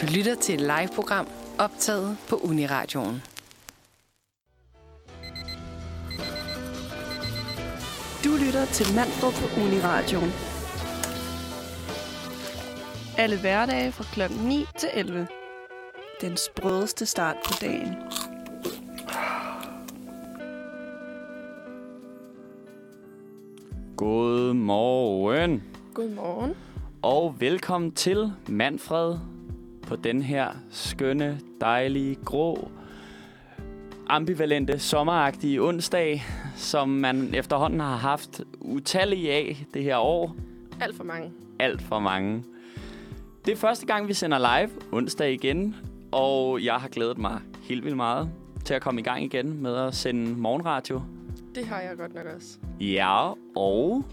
Du lytter til et live-program optaget på Uniradioen. Du lytter til Manfred på Uniradioen. Alle hverdage fra kl. 9 til 11. Den sprødeste start på dagen. Godmorgen Godmorgen. og velkommen til Manfred på den her skønne, dejlige, grå, ambivalente, sommeragtige onsdag, som man efterhånden har haft utallige af det her år. Alt for mange. Alt for mange. Det er første gang, vi sender live onsdag igen, og jeg har glædet mig helt vildt meget til at komme i gang igen med at sende morgenradio. Det har jeg godt nok også. Ja, og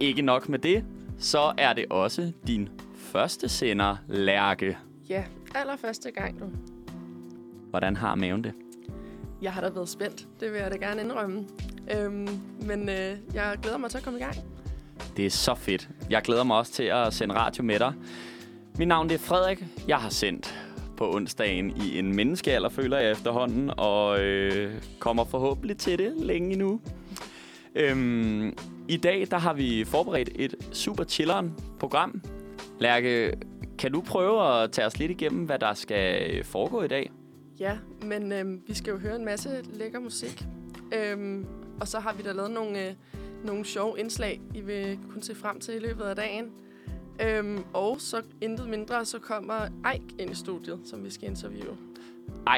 ikke nok med det, så er det også din første sender, Lærke. Ja, allerførste gang du. Hvordan har maven det? Jeg har da været spændt. Det vil jeg da gerne indrømme. Øhm, men øh, jeg glæder mig til at komme i gang. Det er så fedt. Jeg glæder mig også til at sende radio med dig. Mit navn det er Frederik. Jeg har sendt på onsdagen i en menneskealder, føler jeg efterhånden, og øh, kommer forhåbentlig til det længe endnu. Øhm, I dag der har vi forberedt et super chilleren program. Lærke, kan du prøve at tage os lidt igennem, hvad der skal foregå i dag? Ja, men øhm, vi skal jo høre en masse lækker musik. Øhm, og så har vi da lavet nogle, øh, nogle sjove indslag, I vil kunne se frem til i løbet af dagen. Øhm, og så intet mindre, så kommer Eik ind i studiet, som vi skal interviewe.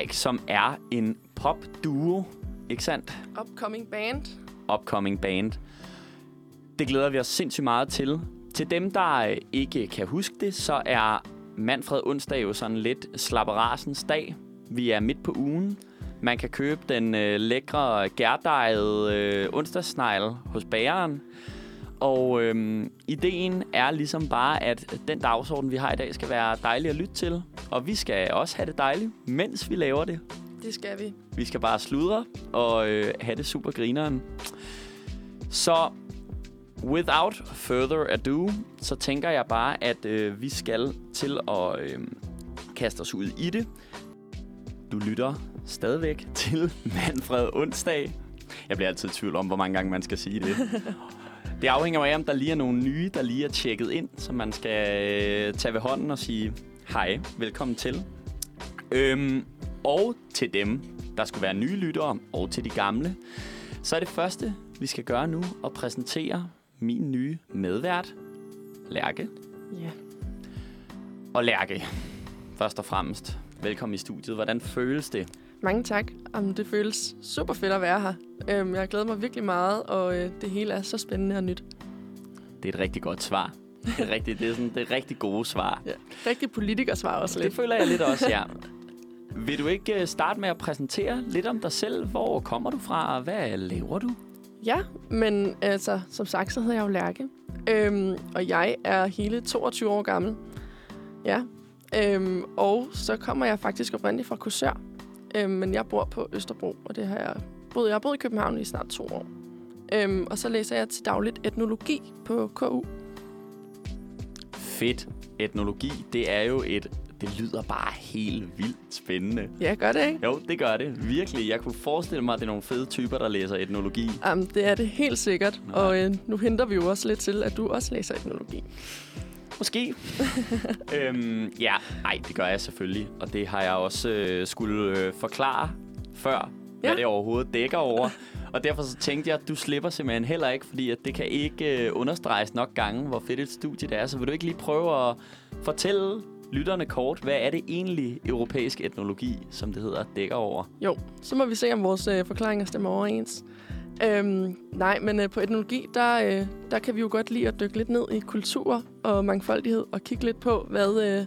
Ike, som er en pop-duo, ikke sandt? Upcoming band. Upcoming band. Det glæder vi os sindssygt meget til. Til dem, der øh, ikke kan huske det, så er Manfred onsdag jo sådan lidt slapperasens dag. Vi er midt på ugen. Man kan købe den øh, lækre gærdejede øh, onsdagssnegl hos bageren. Og øhm, ideen er ligesom bare, at den dagsorden, vi har i dag, skal være dejlig at lytte til. Og vi skal også have det dejligt, mens vi laver det. Det skal vi. Vi skal bare sludre og øh, have det super grineren. Så without further ado, så tænker jeg bare, at øh, vi skal til at øh, kaste os ud i det. Du lytter stadigvæk til Manfred onsdag. Jeg bliver altid i tvivl om, hvor mange gange man skal sige det. Det afhænger af, om der lige er nogle nye, der lige er tjekket ind, så man skal øh, tage ved hånden og sige, hej, velkommen til. Øhm, og til dem, der skulle være nye lyttere, og til de gamle, så er det første, vi skal gøre nu, at præsentere min nye medvært, Lærke. Ja. Og Lærke, først og fremmest, velkommen i studiet. Hvordan føles det? Mange tak. Jamen, det føles super fedt at være her. Øhm, jeg glæder mig virkelig meget, og øh, det hele er så spændende og nyt. Det er et rigtig godt svar. Det er, rigtig, det er sådan det er rigtig gode svar. Ja. Rigtig politikersvar også Det lidt. føler jeg lidt også, ja. Vil du ikke øh, starte med at præsentere lidt om dig selv? Hvor kommer du fra, og hvad laver du? Ja, men altså, som sagt, så hedder jeg jo Lærke. Øhm, og jeg er hele 22 år gammel. Ja. Øhm, og så kommer jeg faktisk oprindeligt fra Korsør. Øhm, men jeg bor på Østerbro, og det har jeg boet. Jeg har boet i København i snart to år. Øhm, og så læser jeg til dagligt etnologi på KU. Fedt. Etnologi, det er jo et... Det lyder bare helt vildt spændende. Ja, gør det, ikke? Jo, det gør det. Virkelig. Jeg kunne forestille mig, at det er nogle fede typer, der læser etnologi. Um, det er det helt sikkert. Nej. Og øh, nu henter vi jo også lidt til, at du også læser etnologi. Måske. øhm, ja, nej, det gør jeg selvfølgelig. Og det har jeg også øh, skulle øh, forklare før, hvad Ja. det overhovedet dækker over. Og derfor så tænkte jeg, at du slipper simpelthen heller ikke, fordi at det kan ikke øh, understreges nok gange, hvor fedt et studie det er. Så vil du ikke lige prøve at fortælle lytterne kort, hvad er det egentlig europæisk etnologi, som det hedder, dækker over? Jo, så må vi se, om vores øh, forklaringer stemmer overens. Øhm, nej, men øh, på etnologi, der, øh, der kan vi jo godt lide at dykke lidt ned i kultur og mangfoldighed og kigge lidt på, hvad, øh,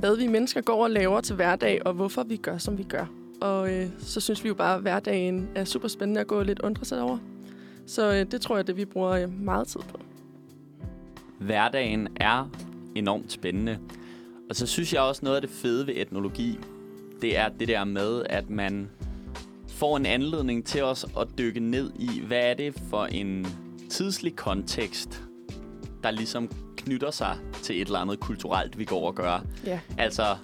hvad vi mennesker går og laver til hverdag, og hvorfor vi gør, som vi gør. Og øh, så synes vi jo bare, at hverdagen er super spændende at gå lidt undre sig over. Så øh, det tror jeg, det vi bruger øh, meget tid på. Hverdagen er enormt spændende. Og så synes jeg også noget af det fede ved etnologi, det er det der med, at man får en anledning til os at dykke ned i, hvad er det for en tidslig kontekst, der ligesom knytter sig til et eller andet kulturelt, vi går og gør. Ja. Altså,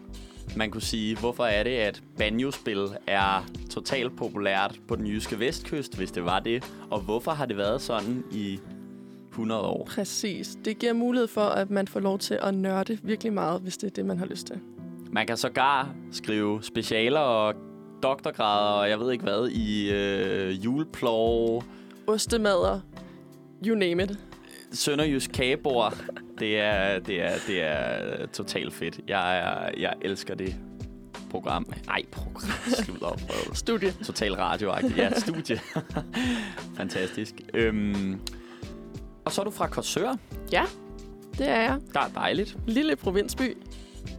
man kunne sige, hvorfor er det, at banjospil er totalt populært på den jyske vestkyst, hvis det var det? Og hvorfor har det været sådan i 100 år? Præcis. Det giver mulighed for, at man får lov til at nørde virkelig meget, hvis det er det, man har lyst til. Man kan sågar skrive specialer og doktorgrader og jeg ved ikke hvad i øh, juleplov, Ostemader, you name it. sønderjysk kagebord. Det er, det er, det er totalt fedt. Jeg, er, jeg elsker det program. Nej, program. Slut op. Studie. Total radioagtigt. Ja, studie. Fantastisk. Øhm, og så er du fra Korsør. Ja, det er jeg. Der er dejligt. Lille provinsby.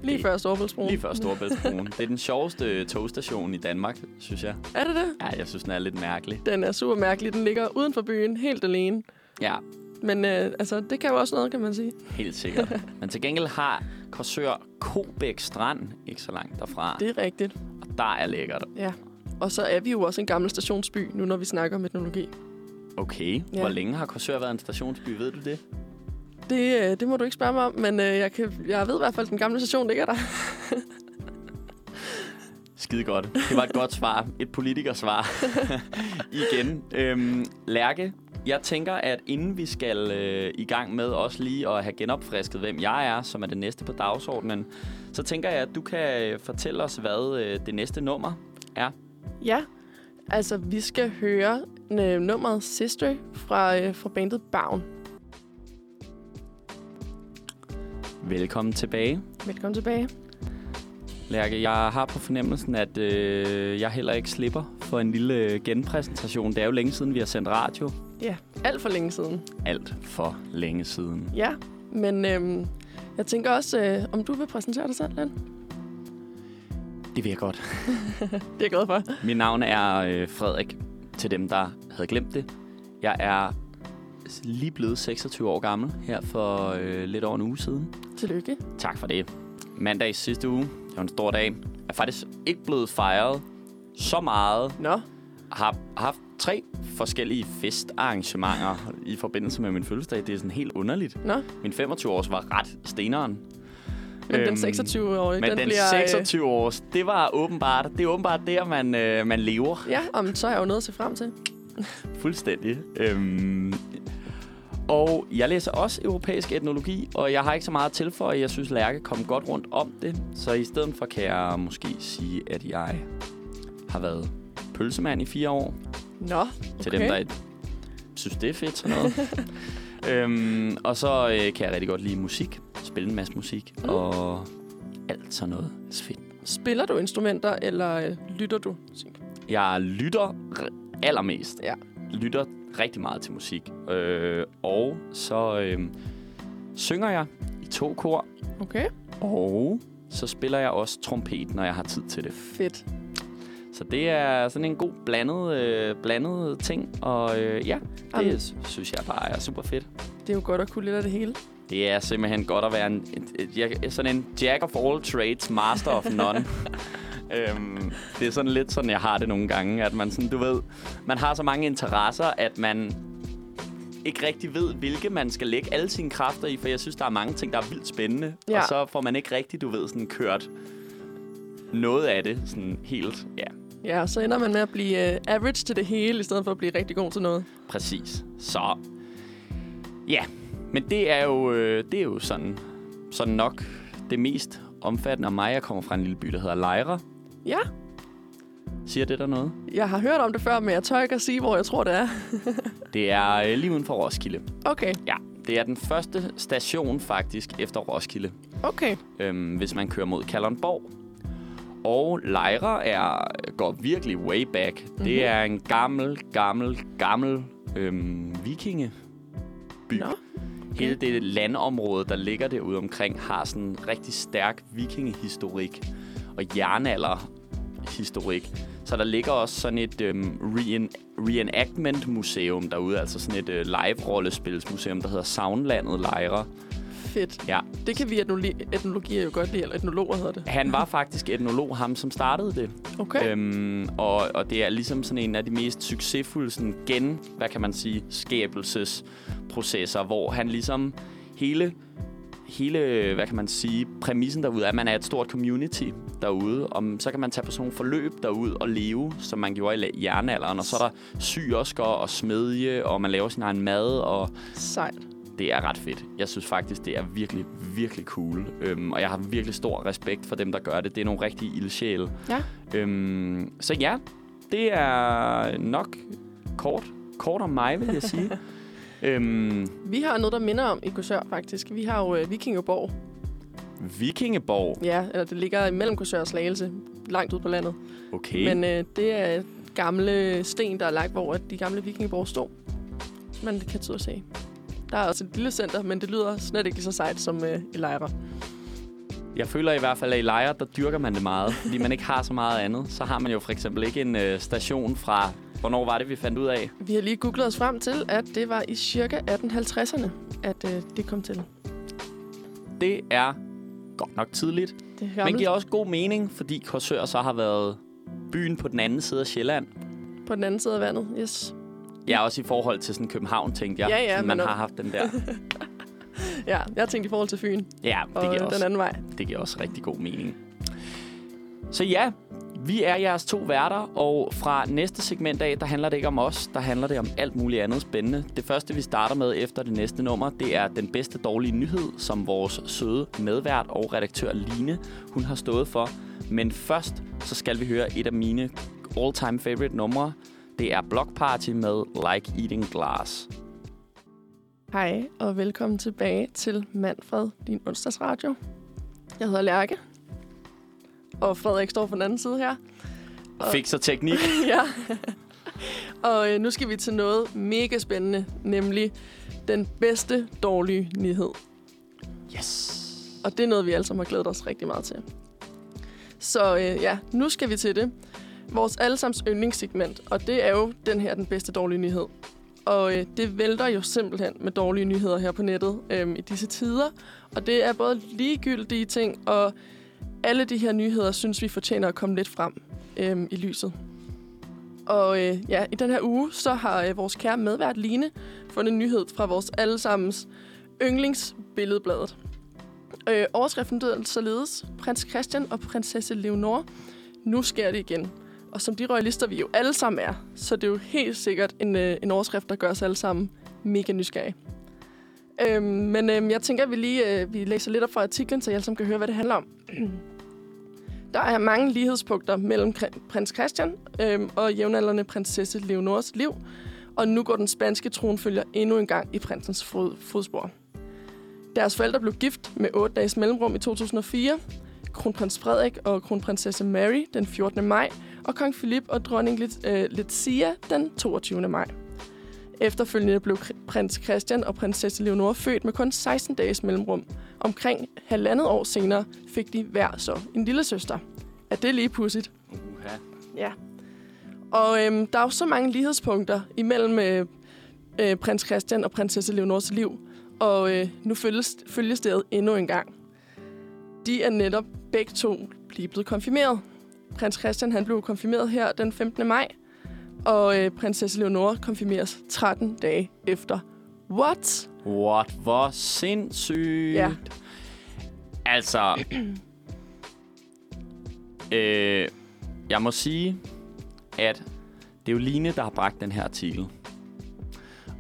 Lige før Storbæltsbroen. Lige før Storebæltsbroen. det er den sjoveste togstation i Danmark, synes jeg. Er det det? Ja, jeg synes, den er lidt mærkelig. Den er super mærkelig. Den ligger uden for byen, helt alene. Ja, Men øh, altså, det kan jo også noget, kan man sige. helt sikkert. Men til gengæld har Korsør Kobæk Strand ikke så langt derfra. Det er rigtigt. Og der er lækkert. Ja. Og så er vi jo også en gammel stationsby, nu når vi snakker om etnologi. Okay. Ja. Hvor længe har Korsør været en stationsby? Ved du det? Det, øh, det må du ikke spørge mig om, men øh, jeg, kan, jeg ved i hvert fald, at den gamle station ligger der. Skide godt. Det var et godt svar. Et politikersvar. Igen. Øhm, Lærke, jeg tænker, at inden vi skal øh, i gang med også lige at have genopfrisket, hvem jeg er, som er det næste på dagsordenen, så tænker jeg, at du kan øh, fortælle os, hvad øh, det næste nummer er. Ja, altså vi skal høre øh, nummeret Sister fra, øh, fra bandet Bavn. Velkommen tilbage. Velkommen tilbage. Lærke, jeg har på fornemmelsen, at øh, jeg heller ikke slipper for en lille øh, genpræsentation. Det er jo længe siden, vi har sendt radio. Ja, alt for længe siden. Alt for længe siden. Ja, men øh, jeg tænker også, øh, om du vil præsentere dig selv, Len? Det vil jeg godt. Det er jeg glad for. Mit navn er øh, Frederik, til dem, der havde glemt det. Jeg er lige blevet 26 år gammel her for øh, lidt over en uge siden. Tillykke. Tak for det. Mandag i sidste uge, det var en stor dag. Jeg er faktisk ikke blevet fejret så meget. Nå, har haft tre forskellige festarrangementer i forbindelse med min fødselsdag. Det er sådan helt underligt. nå. Min 25-års var ret steneren. Men Øhm, den 26-årige, Men den, den, bliver... 26 års, det var åbenbart, det er åbenbart der, man, øh, man lever. Øh, ja, om så er jeg jo noget at se frem til. Fuldstændig. Øhm, og jeg læser også europæisk etnologi, og jeg har ikke så meget til for, at jeg synes, Lærke kom godt rundt om det. Så i stedet for kan jeg måske sige, at jeg har været pølsemand i fire år. Nå, Okay. Til dem, der synes, det er fedt sådan noget. øhm, og så øh, kan jeg rigtig godt lide musik. Spille en masse musik. Mm. Og alt sådan noget fedt. Spiller du instrumenter, eller øh, lytter du? Jeg lytter allermest. Ja. Lytter rigtig meget til musik. Øh, og så øh, synger jeg i to kor. Okay. Og så spiller jeg også trompet, når jeg har tid til det. Fedt. Så det er sådan en god blandet, øh, blandet ting. Og øh, ja, det Jamen. synes jeg bare er super fedt. Det er jo godt at kunne lidt af det hele. Det er simpelthen godt at være en, et, jeg- sådan en jack of all trades, master of none. øhm, det er sådan lidt sådan, jeg har det nogle gange, at man sådan, du ved, man har så mange interesser, at man ikke rigtig ved, hvilke man skal lægge alle sine kræfter i, for jeg synes, der er mange ting, der er vildt spændende. Ja. Og så får man ikke rigtig, du ved, sådan kørt noget af det sådan helt, ja, Ja, så ender man med at blive uh, average til det hele, i stedet for at blive rigtig god til noget. Præcis. Så ja, men det er jo, øh, det er jo sådan, sådan nok det mest omfattende om mig. Jeg kommer fra en lille by, der hedder Lejre. Ja, Siger det der noget? jeg har hørt om det før, men jeg tør ikke at sige, hvor jeg tror, det er. Det er øh, lige uden for Roskilde. Okay, Ja, det er den første station faktisk efter Roskilde, okay. øhm, hvis man kører mod Kalundborg. Og Lejre er, går virkelig way back. Mm-hmm. Det er en gammel, gammel, gammel øhm, vikingeby. Nå, Hele det landområde, der ligger derude omkring, har sådan en rigtig stærk vikingehistorik og jernalderhistorik. Så der ligger også sådan et øhm, reen- reenactment-museum derude, altså sådan et øh, live-rollespilsmuseum, der hedder Soundlandet Lejre. Fedt. Ja, Det kan vi etnoli- etnologier jo godt lide, eller etnologer hedder det. han var faktisk etnolog, ham som startede det. Okay. Øhm, og, og det er ligesom sådan en af de mest succesfulde sådan gen, hvad kan man sige, skabelsesprocesser, hvor han ligesom hele hele, hvad kan man sige, præmissen derude er, at man er et stort community derude. Om, så kan man tage på sådan nogle forløb derud og leve, som man gjorde i jernalderen. Og så er der syosker og smedje, og man laver sin egen mad, og Sejt. Det er ret fedt. Jeg synes faktisk, det er virkelig, virkelig cool. Øhm, og jeg har virkelig stor respekt for dem, der gør det. Det er nogle rigtige ildsjæle. Ja. Øhm, så ja, det er nok kort. Kort om mig, vil jeg sige. øhm, Vi har noget, der minder om i Korsør, faktisk. Vi har jo øh, Vikingeborg. Vikingeborg. Ja, eller det ligger imellem Korsør og Slagelse, langt ud på landet. Okay. Men øh, det er gamle sten, der er lagt, hvor at de gamle Vikingeborg stod. Man kan tyde at se. Der er også et lille center, men det lyder slet ikke så sejt som øh, i Lejre. Jeg føler i hvert fald, at i lejre, der dyrker man det meget, fordi man ikke har så meget andet. Så har man jo for eksempel ikke en øh, station fra... Hvornår var det, vi fandt ud af? Vi har lige googlet os frem til, at det var i cirka 1850'erne, at øh, det kom til. Det er godt nok tidligt. Det Men giver også god mening, fordi Korsør så har været byen på den anden side af Sjælland. På den anden side af vandet, yes. Ja, også i forhold til sådan København, tænkte jeg. Ja, ja, sådan, man har haft den der. Ja, jeg tænkte i forhold til Fyn, Ja, det giver, også, den anden vej. det giver også rigtig god mening. Så ja, vi er jeres to værter, og fra næste segment af, der handler det ikke om os, der handler det om alt muligt andet spændende. Det første, vi starter med efter det næste nummer, det er den bedste dårlige nyhed, som vores søde medvært og redaktør Line, hun har stået for. Men først, så skal vi høre et af mine all-time favorite numre. Det er Block Party med Like Eating Glass. Hej, og velkommen tilbage til Manfred, din onsdagsradio. Jeg hedder Lærke, og Frederik står på den anden side her. Og- Fik så teknik. ja. og øh, nu skal vi til noget mega spændende, nemlig den bedste dårlige nyhed. Yes. Og det er noget, vi alle sammen har glædet os rigtig meget til. Så øh, ja, nu skal vi til det. Vores allesammens yndlingssegment, og det er jo den her, den bedste dårlige nyhed. Og øh, det vælter jo simpelthen med dårlige nyheder her på nettet øh, i disse tider. Og det er både ligegyldige ting, og alle de her nyheder synes vi fortjener at komme lidt frem øh, i lyset. Og øh, ja, i den her uge, så har øh, vores kære medvært Line fundet en nyhed fra vores allesammens yndlingsbilledbladet. Øh, overskriften lyder således. Prins Christian og prinsesse Leonor. Nu sker det igen. Og som de royalister, vi jo alle sammen er, så det er jo helt sikkert en, øh, en overskrift, der gør os alle sammen mega nysgerrige. Øhm, men øhm, jeg tænker, at vi lige øh, vi læser lidt op fra artiklen, så I alle sammen kan høre, hvad det handler om. Der er mange lighedspunkter mellem kr- prins Christian øhm, og jævnaldrende prinsesse Leonors liv, og nu går den spanske tronfølger endnu en gang i prinsens fod, fodspor. Deres forældre blev gift med 8 dages mellemrum i 2004. Kronprins Frederik og kronprinsesse Mary den 14. maj, og kong Philip og dronning Let- øh, Letizia den 22. maj. Efterfølgende blev prins Christian og prinsesse Leonor født med kun 16 dages mellemrum. Omkring halvandet år senere fik de hver så en lille søster. Er det lige pudsigt? Uha. Ja. Og øhm, der er jo så mange lighedspunkter imellem øh, øh, prins Christian og prinsesse Leonors liv. Og øh, nu følges, følges det endnu en gang. De er netop begge to lige blevet konfirmeret. Prins Christian han blev konfirmeret her den 15. maj. Og øh, prinsesse Leonor konfirmeres 13 dage efter. What? What? Hvor sindssygt. Ja. Altså... øh, jeg må sige, at det er jo Line, der har bragt den her artikel.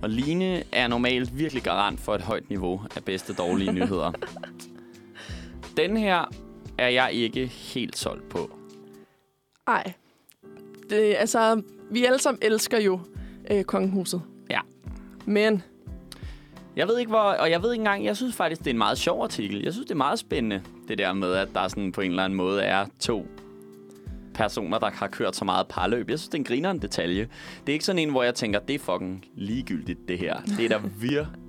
Og Line er normalt virkelig garant for et højt niveau af bedste dårlige nyheder. Den her er jeg ikke helt solgt på. Ej. Det, altså, vi alle sammen elsker jo øh, kongehuset. Ja. Men Jeg ved ikke, hvor... Og jeg ved ikke engang... Jeg synes faktisk, det er en meget sjov artikel. Jeg synes, det er meget spændende, det der med, at der sådan på en eller anden måde er to personer, der har kørt så meget parløb. Jeg synes, det er en detalje. Det er ikke sådan en, hvor jeg tænker, det er fucking ligegyldigt, det her. Det er der virkelig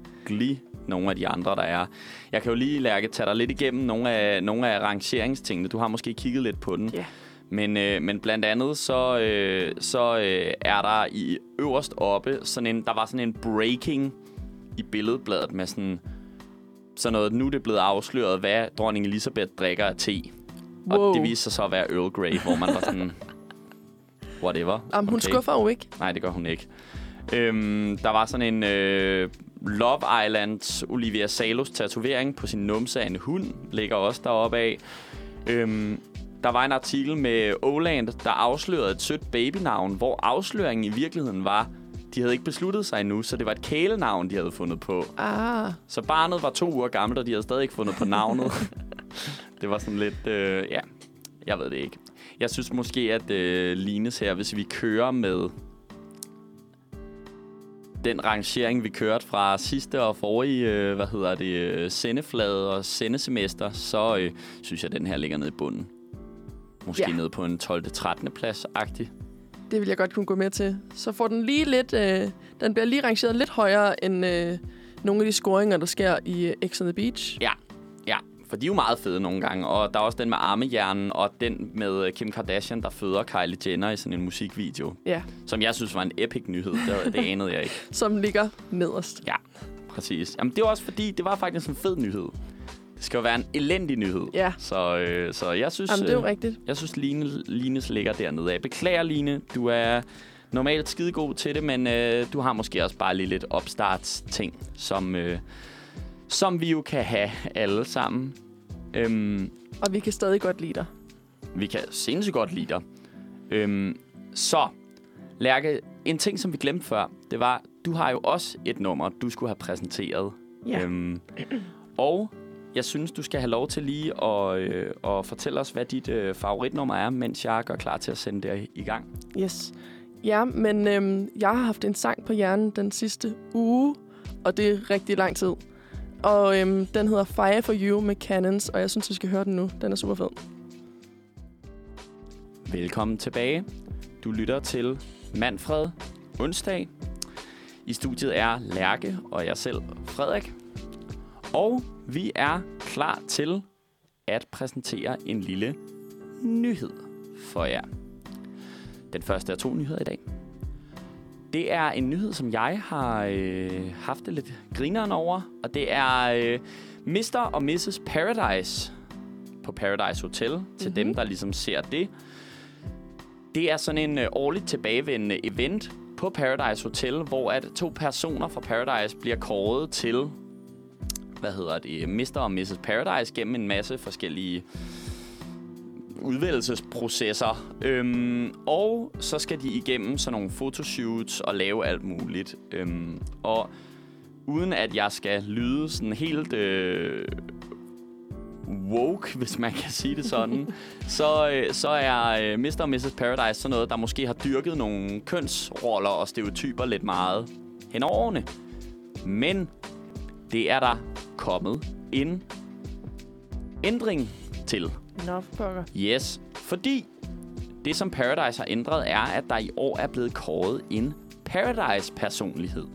nogle af de andre, der er. Jeg kan jo lige, Lærke, tage dig lidt igennem nogle af, nogle af rangeringstingene. Du har måske kigget lidt på den. Ja. Men, øh, men blandt andet så, øh, så øh, er der i øverst oppe sådan en, der var sådan en breaking i billedbladet med sådan, sådan noget, nu er det blevet afsløret, hvad dronning Elisabeth drikker af te. wow. Og det viste sig så at være Earl Grey, hvor man var sådan, whatever. Jamen, hun okay. skuffer jo ikke. Nej, det gør hun ikke. Øhm, der var sådan en, øh, Love Islands Olivia Salos tatovering på sin numse af en hund ligger også deroppe af. Øhm, der var en artikel med Oland, der afslørede et sødt babynavn, hvor afsløringen i virkeligheden var, de havde ikke besluttet sig endnu, så det var et kælenavn, de havde fundet på. Ah, Så barnet var to uger gammelt, og de havde stadig ikke fundet på navnet. det var sådan lidt, øh, ja, jeg ved det ikke. Jeg synes måske, at øh, Lines her, hvis vi kører med den rangering, vi kørte fra sidste og forrige, øh, hvad hedder det, øh, sendeflade og sendesemester, så øh, synes jeg, at den her ligger nede i bunden. Måske Ja. nede på en 12. 13. plads-agtig. det vil jeg godt kunne gå med til. Så får den lige lidt... Øh, den bliver lige rangeret lidt højere end øh, nogle af de scoringer, der sker i øh, X on the Beach. Ja. For de er jo meget fede nogle gange. Og der er også den med armehjernen, og den med øh, Kim Kardashian, der føder Kylie Jenner i sådan en musikvideo. Ja, Som jeg synes var en epic nyhed. Det, det anede jeg ikke. som ligger nederst. Ja, præcis. Jamen, det var også fordi, det var faktisk en fed nyhed. Det skal jo være en elendig nyhed. Ja. Så, øh, så jeg synes, Jamen, det er jo øh, rigtigt. jeg synes Line, Lines ligger dernede. Jeg beklager, Line. Du er normalt skidegod til det, men øh, du har måske også bare lige lidt opstartsting, som, øh, som vi jo kan have alle sammen. Øhm, Og vi kan stadig godt lide dig. vi kan sindssygt godt lide dig. Øhm, så, Lærke, en ting, som vi glemte før, det var, du har jo også et nummer, du skulle have præsenteret. Ja. Øhm, og jeg synes, du skal have lov til lige at, øh, at fortælle os, hvad dit øh, favoritnummer er, mens jeg gør klar til at sende det i gang. Yes. Ja, men øhm, jeg har haft en sang på hjernen den sidste uge, og det er rigtig lang tid. Og øhm, den hedder Fire for You med Cannons, og jeg synes, vi skal høre den nu. Den er super fed. Velkommen tilbage. Du lytter til Manfred onsdag. I studiet er Lærke og jeg selv, Frederik. Og vi er klar til at præsentere en lille nyhed for jer. Den første af to nyheder i dag. Det er en nyhed, som jeg har øh, haft det lidt grineren over, og det er øh, Mr. og Mrs. Paradise på Paradise Hotel, til Mhm. mm-hmm. dem, der ligesom ser det. Det er sådan en øh, årligt tilbagevendende event på Paradise Hotel, hvor at to personer fra Paradise bliver kåret til, hvad hedder det, Mr. og Mrs. Paradise gennem en masse forskellige udvælgelsesprocesser. Øhm, og så skal de igennem sådan nogle fotoshoots og lave alt muligt. Øhm, og uden at jeg skal lyde sådan helt øh, woke, hvis man kan sige det sådan, så, øh, så er øh, Mr. og Mrs. Paradise sådan noget, der måske har dyrket nogle kønsroller og stereotyper lidt meget hen over årene. Men det er der kommet en ændring til. Nå, pokker. Yes, fordi det, som Paradise har ændret, er, at der i år er blevet kåret en Paradise-personlighed.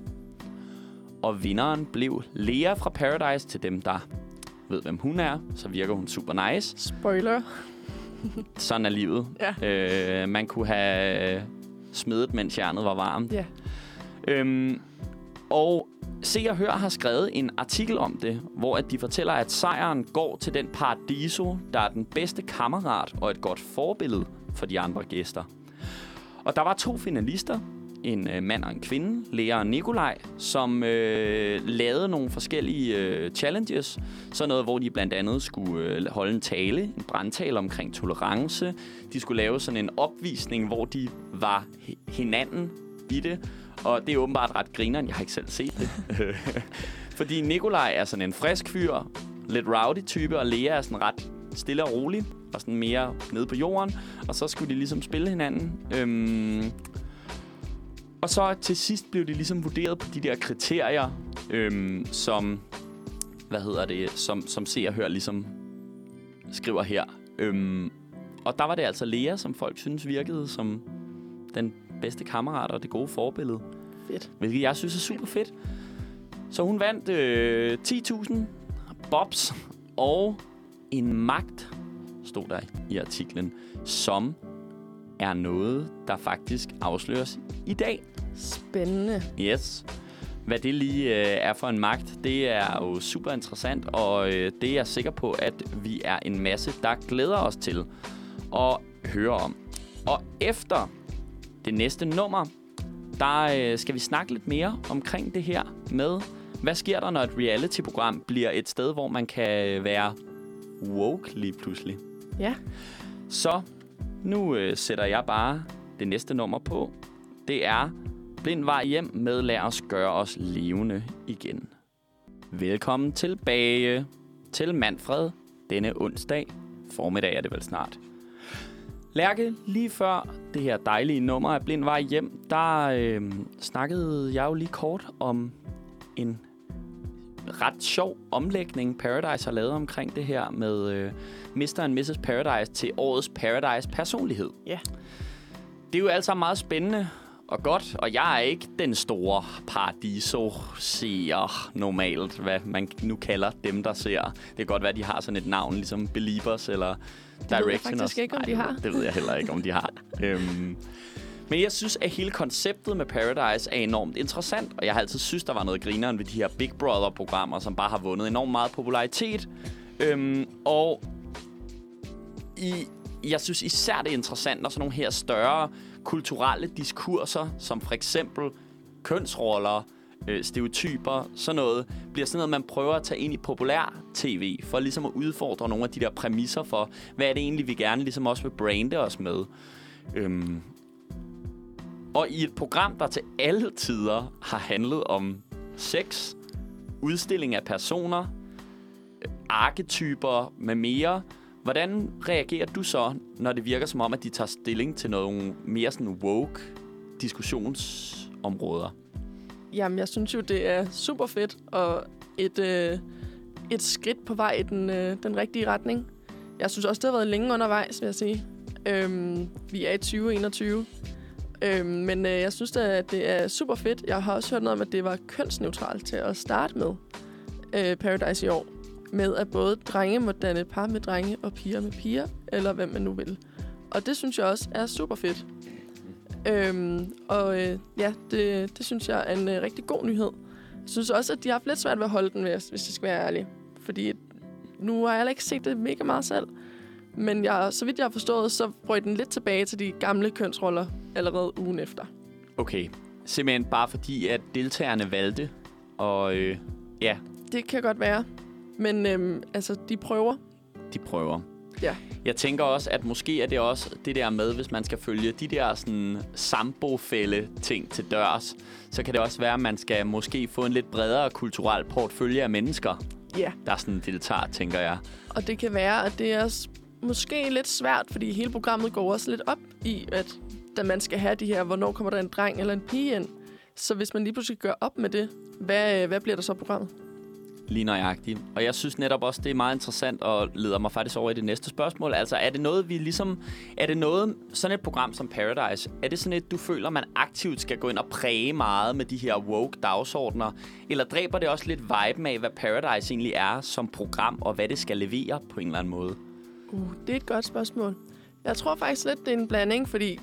Og vinderen blev Lea fra Paradise til dem, der ved, hvem hun er. Så virker hun super nice. Spoiler. Sådan er livet. Ja. Øh, man kunne have smedet, mens jernet var varmt. Ja. Øhm, og Se og Hør har skrevet en artikel om det, hvor at de fortæller, at sejren går til den Paradiso, der er den bedste kammerat og et godt forbillede for de andre gæster. Og der var to finalister, en øh, mand og en kvinde, Lea og Nikolaj, som øh, lavede nogle forskellige øh, challenges. Sådan noget, hvor de blandt andet skulle øh, holde en tale, en brandtale omkring tolerance. De skulle lave sådan en opvisning, hvor de var hinanden i det. Og det er åbenbart ret grineren. Jeg har ikke selv set det. Fordi Nikolaj er sådan en frisk fyr, lidt rowdy type, og Lea er sådan ret stille og rolig, og sådan mere nede på jorden. Og så skulle de ligesom spille hinanden. Øhm, og så til sidst blev de ligesom vurderet på de der kriterier, øhm, som, hvad hedder det, som, som ser og hører ligesom skriver her. Øhm, og der var det altså Lea, som folk synes virkede som den bedste kammerat og det gode forbillede. Fedt. Hvilket jeg synes er super fedt. Så hun vandt øh, 10.000 bobs og en magt, stod der i artiklen, som er noget, der faktisk afsløres i dag. Spændende. Yes. Hvad det lige øh, er for en magt, det er jo super interessant, og øh, det er jeg sikker på, at vi er en masse, der glæder os til at høre om. Og efter det næste nummer, der øh, skal vi snakke lidt mere omkring det her med Hvad sker der, når et reality-program bliver et sted, hvor man kan være woke lige pludselig? Ja. Så nu øh, sætter jeg bare det næste nummer på. Det er Blind vej hjem med Lad os gøre os levende igen. Velkommen tilbage til Manfred denne onsdag. Formiddag er det vel snart. Lærke, lige før det her dejlige nummer af Blind Vej Hjem, der øh, snakkede jeg jo lige kort om en ret sjov omlægning, Paradise har lavet omkring det her med øh, Mr. and Mrs. Paradise til årets Paradise personlighed. Ja. Det er jo alt sammen meget spændende og godt, og jeg er ikke den store paradiso-seer normalt, hvad man nu kalder dem, der ser. Det kan godt være, de har sådan et navn, ligesom Believers eller jeg Directioners. faktisk ikke, om de har. Det ved jeg heller ikke, om de har. øhm, men jeg synes, at hele konceptet med Paradise er enormt interessant, og jeg har altid synes, der var noget grineren ved de her Big Brother-programmer, som bare har vundet enormt meget popularitet. Øhm, og i, jeg synes især, det er interessant, når sådan nogle her større kulturelle diskurser, som for eksempel kønsroller, øh, stereotyper, sådan noget, bliver sådan noget, man prøver at tage ind i populær tv, for ligesom at udfordre nogle af de der præmisser for, hvad er det egentlig, vi gerne ligesom også vil brande os med. Øhm. Og i et program, der til alle tider har handlet om sex, udstilling af personer, øh, arketyper med mere, Hvordan reagerer du så, når det virker som om, at de tager stilling til nogle mere sådan woke diskussionsområder? Jamen, jeg synes jo, det er super fedt, og et, øh, et skridt på vej i den, øh, den rigtige retning. Jeg synes også, det har været længe undervejs, vil jeg sige. Øhm, vi er i 2021. Øhm, men øh, jeg synes da, at det er super fedt. Jeg har også hørt noget om, at det var kønsneutralt til at starte med øh, Paradise i år. Med at både drenge må danne par med drenge og piger med piger, eller hvem man nu vil. Og det synes jeg også er super fedt. Øhm, og øh, ja, det, det synes jeg er en øh, rigtig god nyhed. Jeg synes også, at de har haft lidt svært ved at holde den, hvis, hvis jeg skal være ærlig. Fordi nu har jeg ikke set det mega meget selv. Men jeg, så vidt jeg har forstået, så brød den lidt tilbage til de gamle kønsroller allerede ugen efter. Okay, simpelthen bare fordi, at deltagerne valgte, og øh, ja, Det kan godt være. Men øhm, altså, de prøver. de prøver. Ja. Jeg tænker også, at måske er det også det der med, hvis man skal følge de der sådan sambofælde ting til dørs, så kan det også være, at man skal måske få en lidt bredere kulturel portfølje af mennesker, Ja. der sådan deltager, tænker jeg. Og det kan være, at det er måske lidt svært, fordi hele programmet går også lidt op i, at da man skal have de her, hvornår kommer der en dreng eller en pige ind. Så hvis man lige pludselig gør op med det, hvad, hvad bliver der så programmet? Lige nøjagtigt. Og jeg synes netop også, det er meget interessant og leder mig faktisk over i det næste spørgsmål. Altså, er det noget, vi ligesom... Er det noget, sådan et program som Paradise, er det sådan et, du føler, man aktivt skal gå ind og præge meget med de her woke dagsordner? Eller dræber det også lidt viben af, hvad Paradise egentlig er som program, og hvad det skal levere på en eller anden måde? Uh, det er et godt spørgsmål. Jeg tror faktisk lidt, det er en blanding, fordi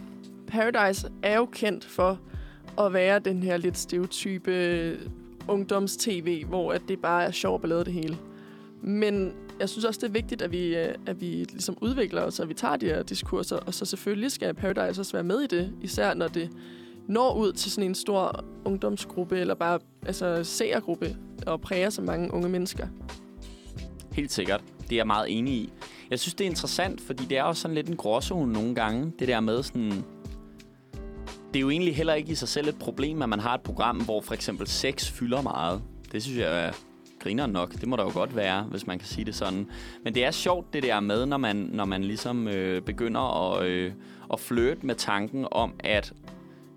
Paradise er jo kendt for at være den her lidt stereotype ungdoms-tv, hvor at det bare er sjovt ballade det hele. Men jeg synes også, det er vigtigt, at vi, øh, at vi ligesom udvikler os, og vi tager de her diskurser, og så selvfølgelig skal Paradise også være med i det, især når det når ud til sådan en stor ungdomsgruppe, eller bare altså, seergruppe, og præger så mange unge mennesker. Helt sikkert. Det er jeg meget enig i. Jeg synes, det er interessant, fordi det er også sådan lidt en gråzone nogle gange. Det der med sådan... Det er jo egentlig heller ikke i sig selv et problem, at man har et program, hvor for eksempel sex fylder meget. Det synes jeg er griner nok. Det må der jo godt være, hvis man kan sige det sådan. Men det er sjovt, det der med, når man, når man ligesom øh, begynder at, øh, at flirte med tanken om, at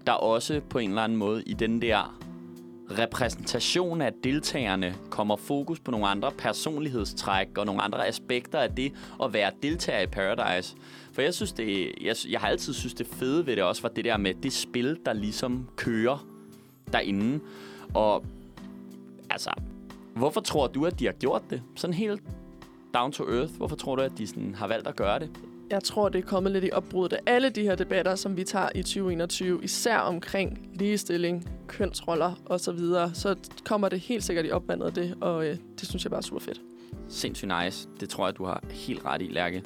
der også på en eller anden måde i den der repræsentation af deltagerne kommer fokus på nogle andre personlighedstræk og nogle andre aspekter af det at være deltager i Paradise. For jeg synes det, jeg, jeg har altid synes det fede ved det også var det der med det spil, der ligesom kører derinde. Og altså, hvorfor tror du, at de har gjort det? Sådan helt down to earth. Hvorfor tror du, at de sådan har valgt at gøre det? Jeg tror, det er kommet lidt i opbruddet af alle de her debatter, som vi tager i 2021, især omkring ligestilling, kønsroller osv., så, så kommer det helt sikkert i opvandet af det, og øh, det synes jeg bare er super fedt. Sindssygt nice. Det tror jeg, du har helt ret i, Lærke.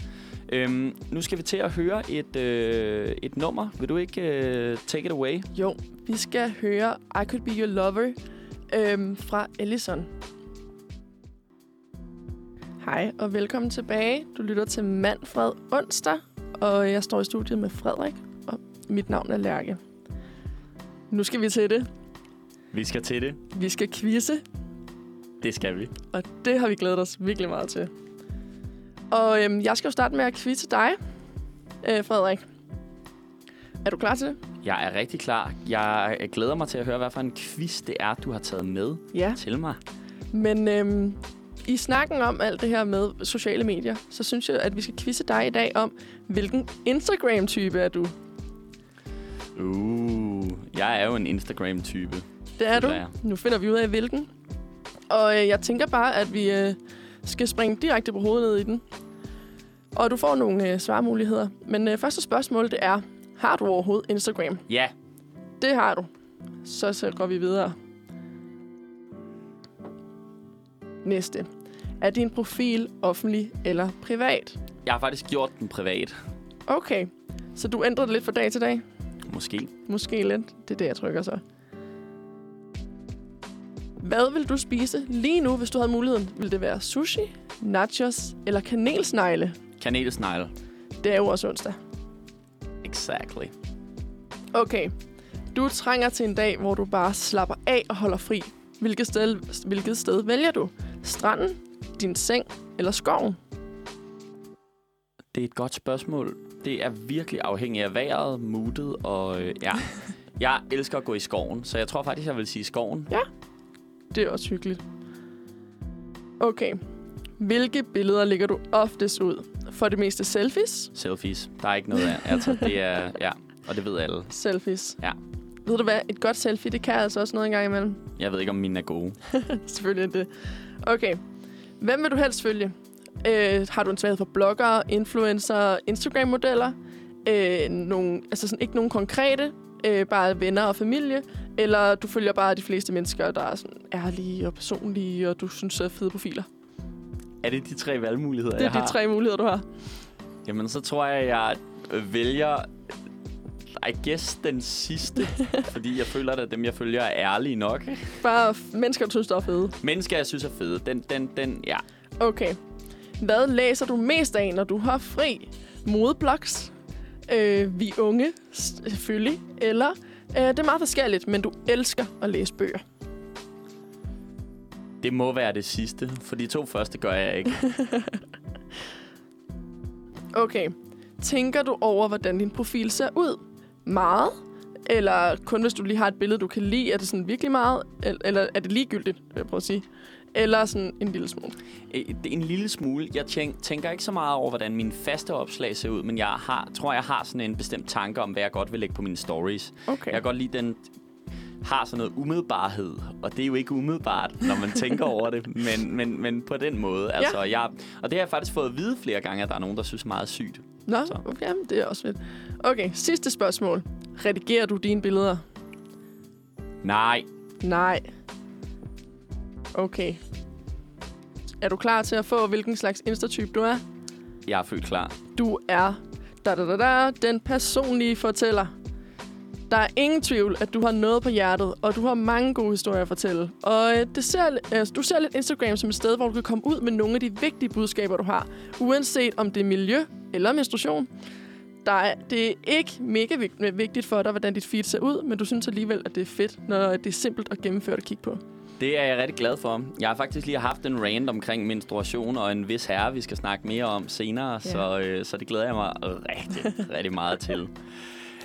Øhm, nu skal vi til at høre et, øh, et nummer. Vil du ikke øh, take it away? Jo, vi skal høre I Could Be Your Lover øhm, fra Ellison. Hej og velkommen tilbage. Du lytter til Manfred onsdag, og jeg står i studiet med Frederik, og mit navn er Lærke. Nu skal vi til det. Vi skal til det. Vi skal quizze, Det skal vi. og det har vi glædet os virkelig meget til. Og øhm, jeg skal jo starte med at quizze dig, øh, Frederik. Er du klar til det? Jeg er rigtig klar. Jeg glæder mig til at høre, hvad for en quiz det er, du har taget med Ja. til mig. Men øhm, i snakken om alt det her med sociale medier, så synes jeg, at vi skal quizze dig i dag om, hvilken Instagram-type er du? Uh, jeg er jo en Instagram-type. Det er du. jeg. Nu finder vi ud af, hvilken. Og øh, jeg tænker bare, at vi øh, skal springe direkte på hovedet ned i den. Og du får nogle øh, svarmuligheder. Men øh, første spørgsmål, det er, har du overhovedet Instagram? Ja, Det har du. Så, så går vi videre. Næste. Er din profil offentlig eller privat? jeg har faktisk gjort den privat. Okay. Så du ændrer det lidt fra dag til dag? Måske. Måske lidt. Det er det, jeg trykker så. Hvad vil du spise lige nu, hvis du havde muligheden? Vil det være sushi, nachos eller kanelsnegle? Kanelsnegle. Det er jo også onsdag. Exactly. Okay. Du trænger til en dag, hvor du bare slapper af og holder fri. Hvilket sted, hvilket sted vælger du? Stranden, din seng eller skoven? Det er et godt spørgsmål. Det er virkelig afhængigt af vejret, moodet og øh, ja. Jeg elsker at gå i skoven, så jeg tror faktisk, jeg vil sige skoven. Det er også hyggeligt. Okay. Hvilke billeder lægger du oftest ud? For det meste selfies? Selfies. Der er ikke noget af. Altså, det er... Ja, og det ved alle. Selfies. Ja. Ved du hvad? Et godt selfie, det kan altså også noget engang imellem. Jeg ved ikke, om mine er gode. Selvfølgelig er det. Okay. Hvem vil du helst følge? Øh, har du en svaghed for bloggere, influencer, Instagram-modeller? Øh, nogle, altså sådan, ikke nogen konkrete, øh, bare venner og familie? Eller du følger bare de fleste mennesker, der er sådan ærlige og personlige, og du synes er fede profiler? Er det de tre valgmuligheder, Det er jeg har? de tre muligheder, du har. Jamen, så tror jeg, jeg vælger... I guess den sidste, fordi jeg føler, at dem, jeg følger, er ærlige nok. Bare f- mennesker, du synes, der er fede. Mennesker, jeg synes er fede. Den, den, den, ja. Okay. Hvad læser du mest af, når du har fri? Modeblogs? Øh, vi unge, s- selvfølgelig. Eller det er meget forskelligt, men du elsker at læse bøger. Det må være det sidste, for de to første gør jeg ikke. Okay. Tænker du over, hvordan din profil ser ud? Meget? Eller kun hvis du lige har et billede, du kan lide? Er det sådan virkelig meget? El- Eller er det ligegyldigt, vil jeg prøve at sige? Eller sådan en lille smule? Øh, en lille smule. Jeg tænk, tænker ikke så meget over, hvordan mine faste opslag ser ud, men jeg har, tror, jeg har sådan en bestemt tanke om, hvad jeg godt vil lægge på mine stories. Okay. Jeg kan godt lide, den har sådan noget umiddelbarhed, og det er jo ikke umiddelbart, når man tænker over det, men, men, men på den måde. Altså, jeg, og det har jeg faktisk fået at vide flere gange, at der er nogen, der synes meget sygt. Nå, Så. okay, det er også fedt. Okay, sidste spørgsmål. Redigerer du dine billeder? Nej, Nej. Okay. Er du klar til at få, hvilken slags Insta-type du er? jeg er født klar. Du er da, da, da, da, den personlige fortæller. Der er ingen tvivl, at du har noget på hjertet, og du har mange gode historier at fortælle. Og øh, det ser, øh, du ser lidt Instagram som et sted, hvor du kan komme ud med nogle af de vigtige budskaber, du har. Uanset om det er miljø eller menstruation. Der er, det er ikke mega vigt- vigtigt for dig, hvordan dit feed ser ud, men du synes alligevel, at det er fedt, når det er simpelt og gennemført at kigge på. Det er jeg rigtig glad for. Jeg har faktisk lige haft en rant omkring menstruation og en vis herre, vi skal snakke mere om senere, ja. så, øh, så det glæder jeg mig rigtig, rigtig meget til.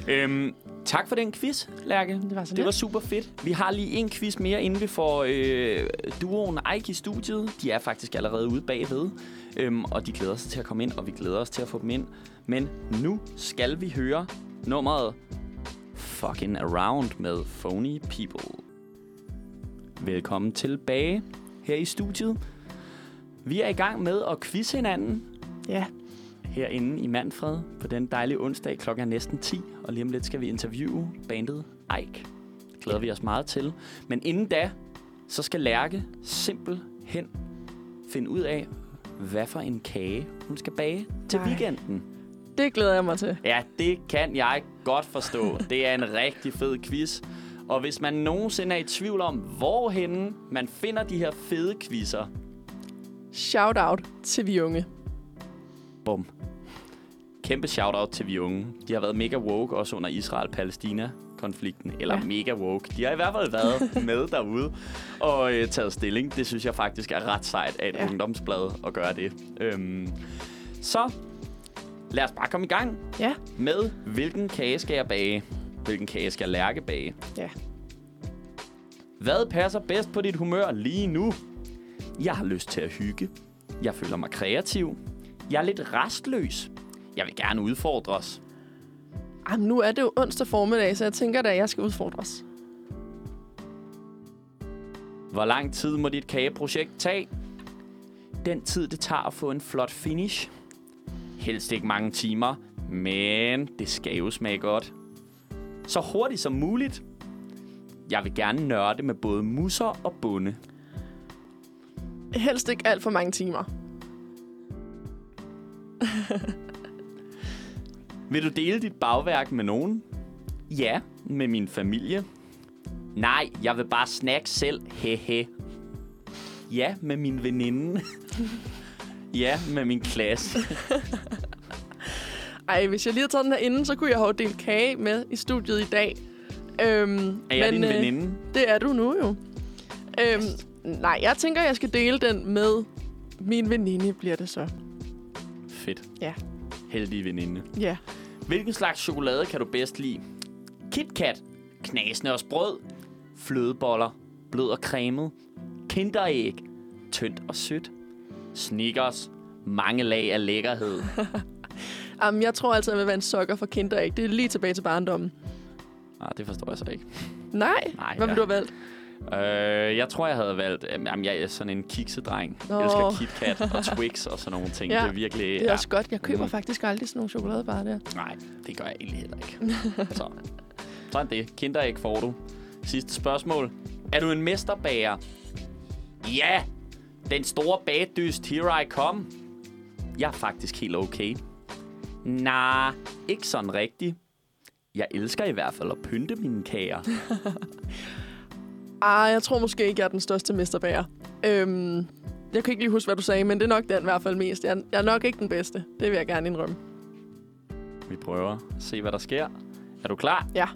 Øhm, tak for den quiz, Lærke. Det var så Det var super fedt. Vi har lige en quiz mere, inden vi får øh, duoen Ike i studiet. De er faktisk allerede ude bagved, øhm, og de glæder sig til at komme ind, og vi glæder os til at få dem ind. Men nu skal vi høre nummeret Fucking Around med Phony People. Velkommen tilbage her i studiet. Vi er i gang med at quizze hinanden Ja, herinde i Manfred på den dejlige onsdag. Klokken er næsten 10, og lige om lidt skal vi interviewe bandet Ike. Det glæder vi os meget til. Men inden da, så skal Lærke simpelthen finde ud af, hvad for en kage hun skal bage til Nej. weekenden. det glæder jeg mig til. Ja, det kan jeg godt forstå. Det er en rigtig fed quiz. Og hvis man nogensinde er i tvivl om, hvorhenne man finder de her fede quizzer, Shout out til vi unge. bum. Kæmpe shout-out til vi unge. De har været mega woke også under Israel-Palæstina-konflikten. Eller Ja. mega woke. De har i hvert fald været med derude og øh, taget stilling. Det synes jeg faktisk er ret sejt af et ja. ungdomsblad at gøre det. Øhm, så lad os bare komme i gang Ja. med, hvilken kage skal jeg bage? Hvilken kage skal Lærke bage? Ja. Hvad passer bedst på dit humør lige nu? Jeg har lyst til at hygge. Jeg føler mig kreativ. Jeg er lidt restløs. Jeg vil gerne udfordres. Jamen, nu er det jo onsdag formiddag, så jeg tænker da, at jeg skal udfordres. Hvor lang tid må dit kageprojekt tage? Den tid, det tager at få en flot finish. Helst ikke mange timer, men det skal jo smage godt. Så hurtigt som muligt. Jeg vil gerne nørde med både musser og bunde. Helst ikke alt for mange timer. Vil du dele dit bagværk med nogen? Ja, med min familie. Nej, jeg vil bare snakke selv. Hehe. Ja, med min veninde. ja, med min klasse. Ej, hvis jeg lige havde taget den her inden, så kunne jeg have delt kage med i studiet i dag. Øhm, Er jeg din øh, veninde? Det er du nu jo. Øhm, nej, jeg tænker, jeg skal dele den med min veninde, bliver det så. Fedt. Ja. Heldig veninde. Ja. Hvilken slags chokolade kan du bedst lide? KitKat, knasende og sprød, flødeboller, blød og cremet, kinderæg, tyndt og sødt, Snickers, mange lag af lækkerhed. Jamen, jeg tror altså, jeg vil være en sokker for kinderæg. Det er lige tilbage til barndommen. Nej, det forstår jeg så ikke. Nej, Nej, hvad ja. du have valgt? Øh, jeg tror, jeg havde valgt... øh, Jamen, jeg er sådan en kiksedreng. Jeg Nå. elsker KitKat og Twix og sådan nogle ting. Ja, Det er virkelig... Det er også godt. Jeg køber Mm. faktisk aldrig sådan nogle chokoladebarer der. Nej, det gør jeg egentlig heller ikke. så. Sådan det. Kinderæg får du. Sidste spørgsmål. Er du en mesterbager? Ja! Den store bagdyst, here I come. Jeg er faktisk helt okay. Nej, ikke sådan rigtigt. Jeg elsker i hvert fald at pynte mine kager. Ah, jeg tror måske ikke, jeg er den største mesterbager. Øhm, jeg kan ikke lige huske, hvad du sagde, men det er nok den i hvert fald mest. Jeg, jeg er nok ikke den bedste. Det vil jeg gerne indrømme. Vi prøver at se, hvad der sker. Er du klar? Ja.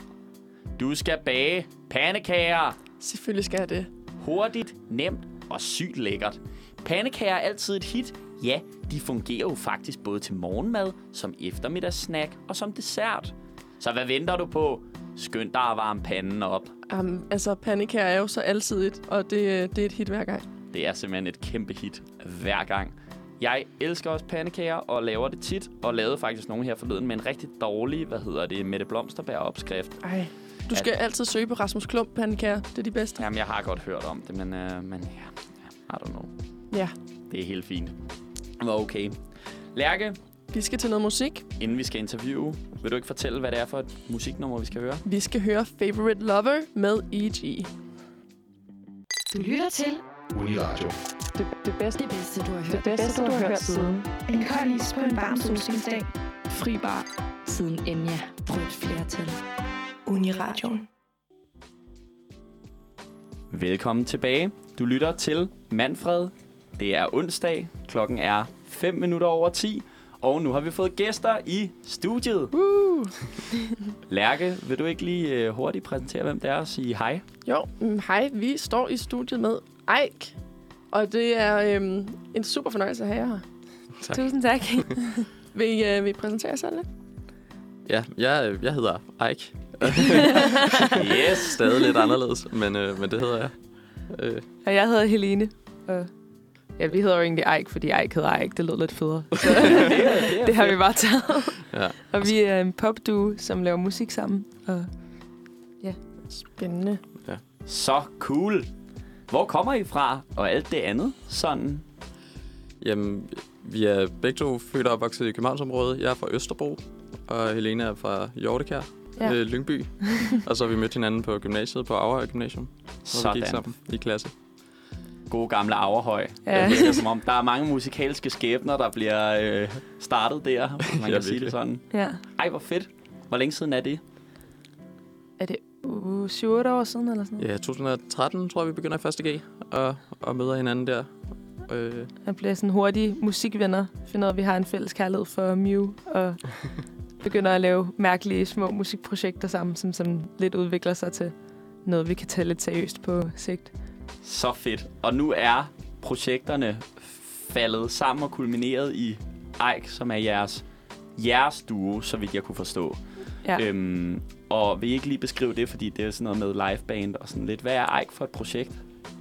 Du skal bage pandekager. Selvfølgelig skal jeg det. Hurtigt, nemt og sygt lækkert. Pandekager er altid et hit. Ja, de fungerer jo faktisk både til morgenmad, som eftermiddagssnack og som dessert. Så hvad venter du på? Skynd dig at varme panden op. Um, altså, pandekager er jo så alsidigt, og det, det er et hit hver gang. Det er simpelthen et kæmpe hit hver gang. Jeg elsker også pandekager og laver det tit, og lavede faktisk nogle her forleden med en rigtig dårlig, hvad hedder det, Mette Blomsterberg opskrift. Ej. Du skal altid søge på Rasmus Klump pandekager. Det er de bedste. Jamen, jeg har godt hørt om det, men, øh, men ja, I don't know. Ja. Det er helt fint. Det var okay. Lærke, Vi skal til noget musik. inden vi skal interviewe, vil du ikke fortælle, hvad det er for et musiknummer, vi skal høre? Vi skal høre Favorite Lover med E.G. Du lytter til Uniradio. Det, det bedste, det bedste, du har hørt. det bedste, du har hørt siden. En kold is på en varm solskinsdag. Fri bar. Siden Enya brød et flertal. Uniradioen. Velkommen tilbage. Du lytter til Manfred. Det er onsdag. Klokken er 5 minutter over 10. Og nu har vi fået gæster i studiet. Woo! Lærke, vil du ikke lige øh, hurtigt præsentere, hvem det er og sige hej? Jo, mm, hej. Vi står i studiet med Eik. Og det er øhm, en super fornøjelse at have jer her. Tak. Tusind tak. vil, I, øh, vil I præsentere jer selv lidt? Ja, jeg, jeg hedder Ike. Yes! Stadig lidt anderledes, men, øh, men det hedder jeg. Øh, Og jeg hedder Helene. Og ja, vi hedder jo egentlig Ike, fordi Ike hedder Ike. Det lød lidt federe. Så det, har vi bare taget. ja. Og vi er en popduo, som laver musik sammen. Og Spændende. Så cool. Hvor kommer I fra? Og alt det andet? Sådan. Jamen, vi er begge to født og opvokset i Københavnsområdet. Jeg er fra Østerbro, og Helene er fra Hjortekær, Ja. ja. øh, Lyngby. og så har vi mødt hinanden på gymnasiet, på Aarhus Gymnasium, hvor vi gik Sådan. sammen i klasse. Gode gamle Averhøj. Ja. Det virker som om, der er mange musikalske skæbner, der bliver øh, startet der. hvis Man Ja, kan sige det virkelig. sådan. ja. Ej, hvor fedt. Hvor længe siden er det? Er det uh, 7-8 år siden eller sådan noget. Ja, 2013 tror jeg, vi begynder i første G og, og møder hinanden der. Øh, Jeg bliver sådan hurtige musikvenner. Finder ud af, at vi har en fælles kærlighed for Mew. Og begynder at lave mærkelige små musikprojekter sammen, som, som lidt udvikler sig til noget, vi kan tage lidt seriøst på sigt. Så fedt. Og nu er projekterne faldet sammen og kulmineret i Ike, som er jeres, jeres duo, så vidt jeg kunne forstå. Ja. Øhm, og vil I ikke lige beskrive det, fordi det er sådan noget med liveband og sådan lidt. Hvad er Ike for et projekt?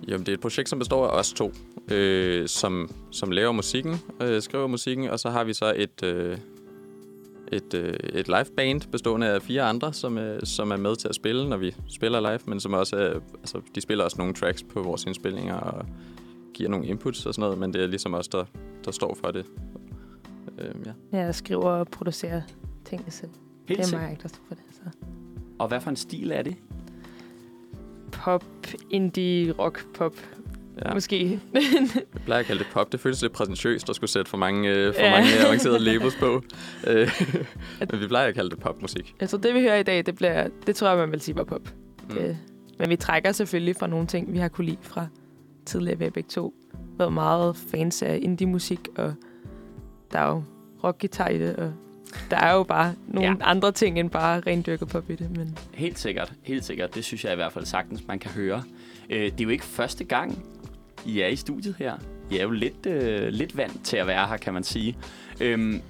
Jamen, det er et projekt, som består af os to, øh, som, som laver musikken, øh, skriver musikken, og så har vi så et, øh, et, øh, et live band bestående af fire andre, som, øh, som er med til at spille, når vi spiller live, men som også er, altså, de spiller også nogle tracks på vores indspilninger og giver nogle inputs og sådan noget, men det er ligesom os, der, der står for det. Øh, ja. Jeg skriver og producerer tingene selv. Helt det er mig, der står for det. Så. Og hvad for en stil er det? Pop, indie, rock, pop. Ja. Måske. Jeg plejer at kalde det pop. Det føles lidt præsentøst at skulle sætte for mange, øh, for Ja. mange avancerede labels på. Øh, men vi plejer at kalde det popmusik. altså det, vi hører i dag, det, bliver, det tror jeg, man vil sige var pop. Mm. Det, men vi trækker selvfølgelig fra nogle ting, vi har kunne lide fra tidligere. Vi har begge to været meget fans af indie-musik, og der er jo rockgitar i det, og der er jo bare nogle Ja. ja. andre ting end bare rendyrket pop i det. Men Helt sikkert, helt sikkert. Det synes jeg i hvert fald sagtens, man kan høre. Øh, det er jo ikke første gang, i er i studiet her. I er jo lidt, øh, lidt vant til at være her, kan man sige. Øhm,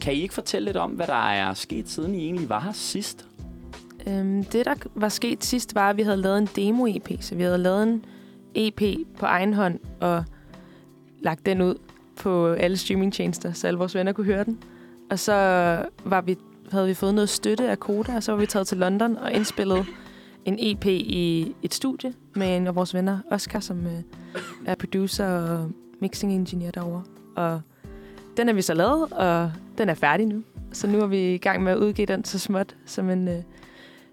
kan I ikke fortælle lidt om, hvad der er sket, siden I egentlig var her sidst? øhm, det, der var sket sidst, var, at vi havde lavet en demo-EP. Så vi havde lavet en EP på egen hånd, og lagt den ud på alle streamingtjenester, så alle vores venner kunne høre den. Og så var vi, havde vi fået noget støtte af Koda, og så var vi taget til London og indspillet en EP i et studie med en af vores venner, Oscar, som øh, er producer og mixing engineer derovre. Og den er vi så lavet, og den er færdig nu. Så nu er vi i gang med at udgive den så småt som en, øh,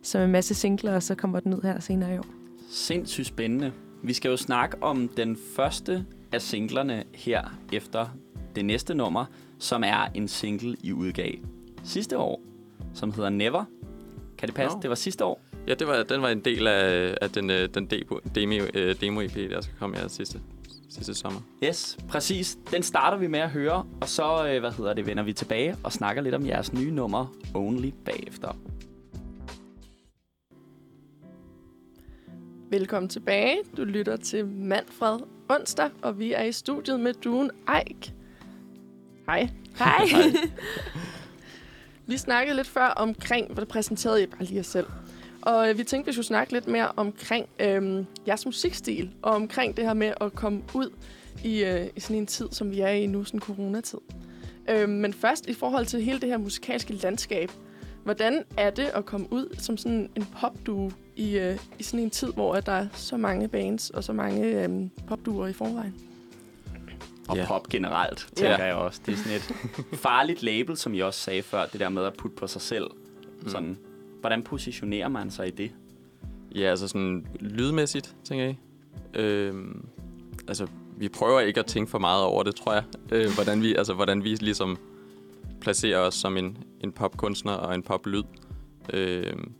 som en masse singler, og så kommer den ud her senere i år. Sindssygt spændende. Vi skal jo snakke om den første af singlerne her efter det næste nummer, som er en single, I udgav sidste år, som hedder Never. Kan det passe? Nå. Det var sidste år. Ja, det var, den var en del af, af den, øh, den demo, demo, øh, demo-EP, der skal komme her sidste, sidste sommer. Yes, præcis. Den starter vi med at høre, og så øh, hvad hedder det, vender vi tilbage og snakker lidt om jeres nye nummer, Only, bagefter. Velkommen tilbage. Du lytter til Manfred onsdag, og vi er i studiet med duen Eik. Hej. Hej! Vi snakkede lidt før omkring, hvor det præsenterede I bare lige jer selv. Og øh, vi tænkte, vi skulle snakke lidt mere omkring øh, jeres musikstil, og omkring det her med at komme ud i, øh, i sådan en tid, som vi er i nu, sådan en coronatid. Øh, men først i forhold til hele det her musikalske landskab. Hvordan er det at komme ud som sådan en popduo i, øh, i sådan en tid, hvor at der er så mange bands og så mange øh, popduer i forvejen? Og Ja. pop generelt, tænker jeg også. Det er sådan et farligt label, som I også sagde før, det der med at putte på sig selv. Mm. Sådan, hvordan positionerer man sig i det? Ja, altså sådan lydmæssigt, tænker jeg. Øhm, altså, vi prøver ikke at tænke for meget over det, tror jeg. Øh, hvordan, vi, altså, hvordan vi ligesom placerer os som en, en popkunstner og en poplyd. Øhm,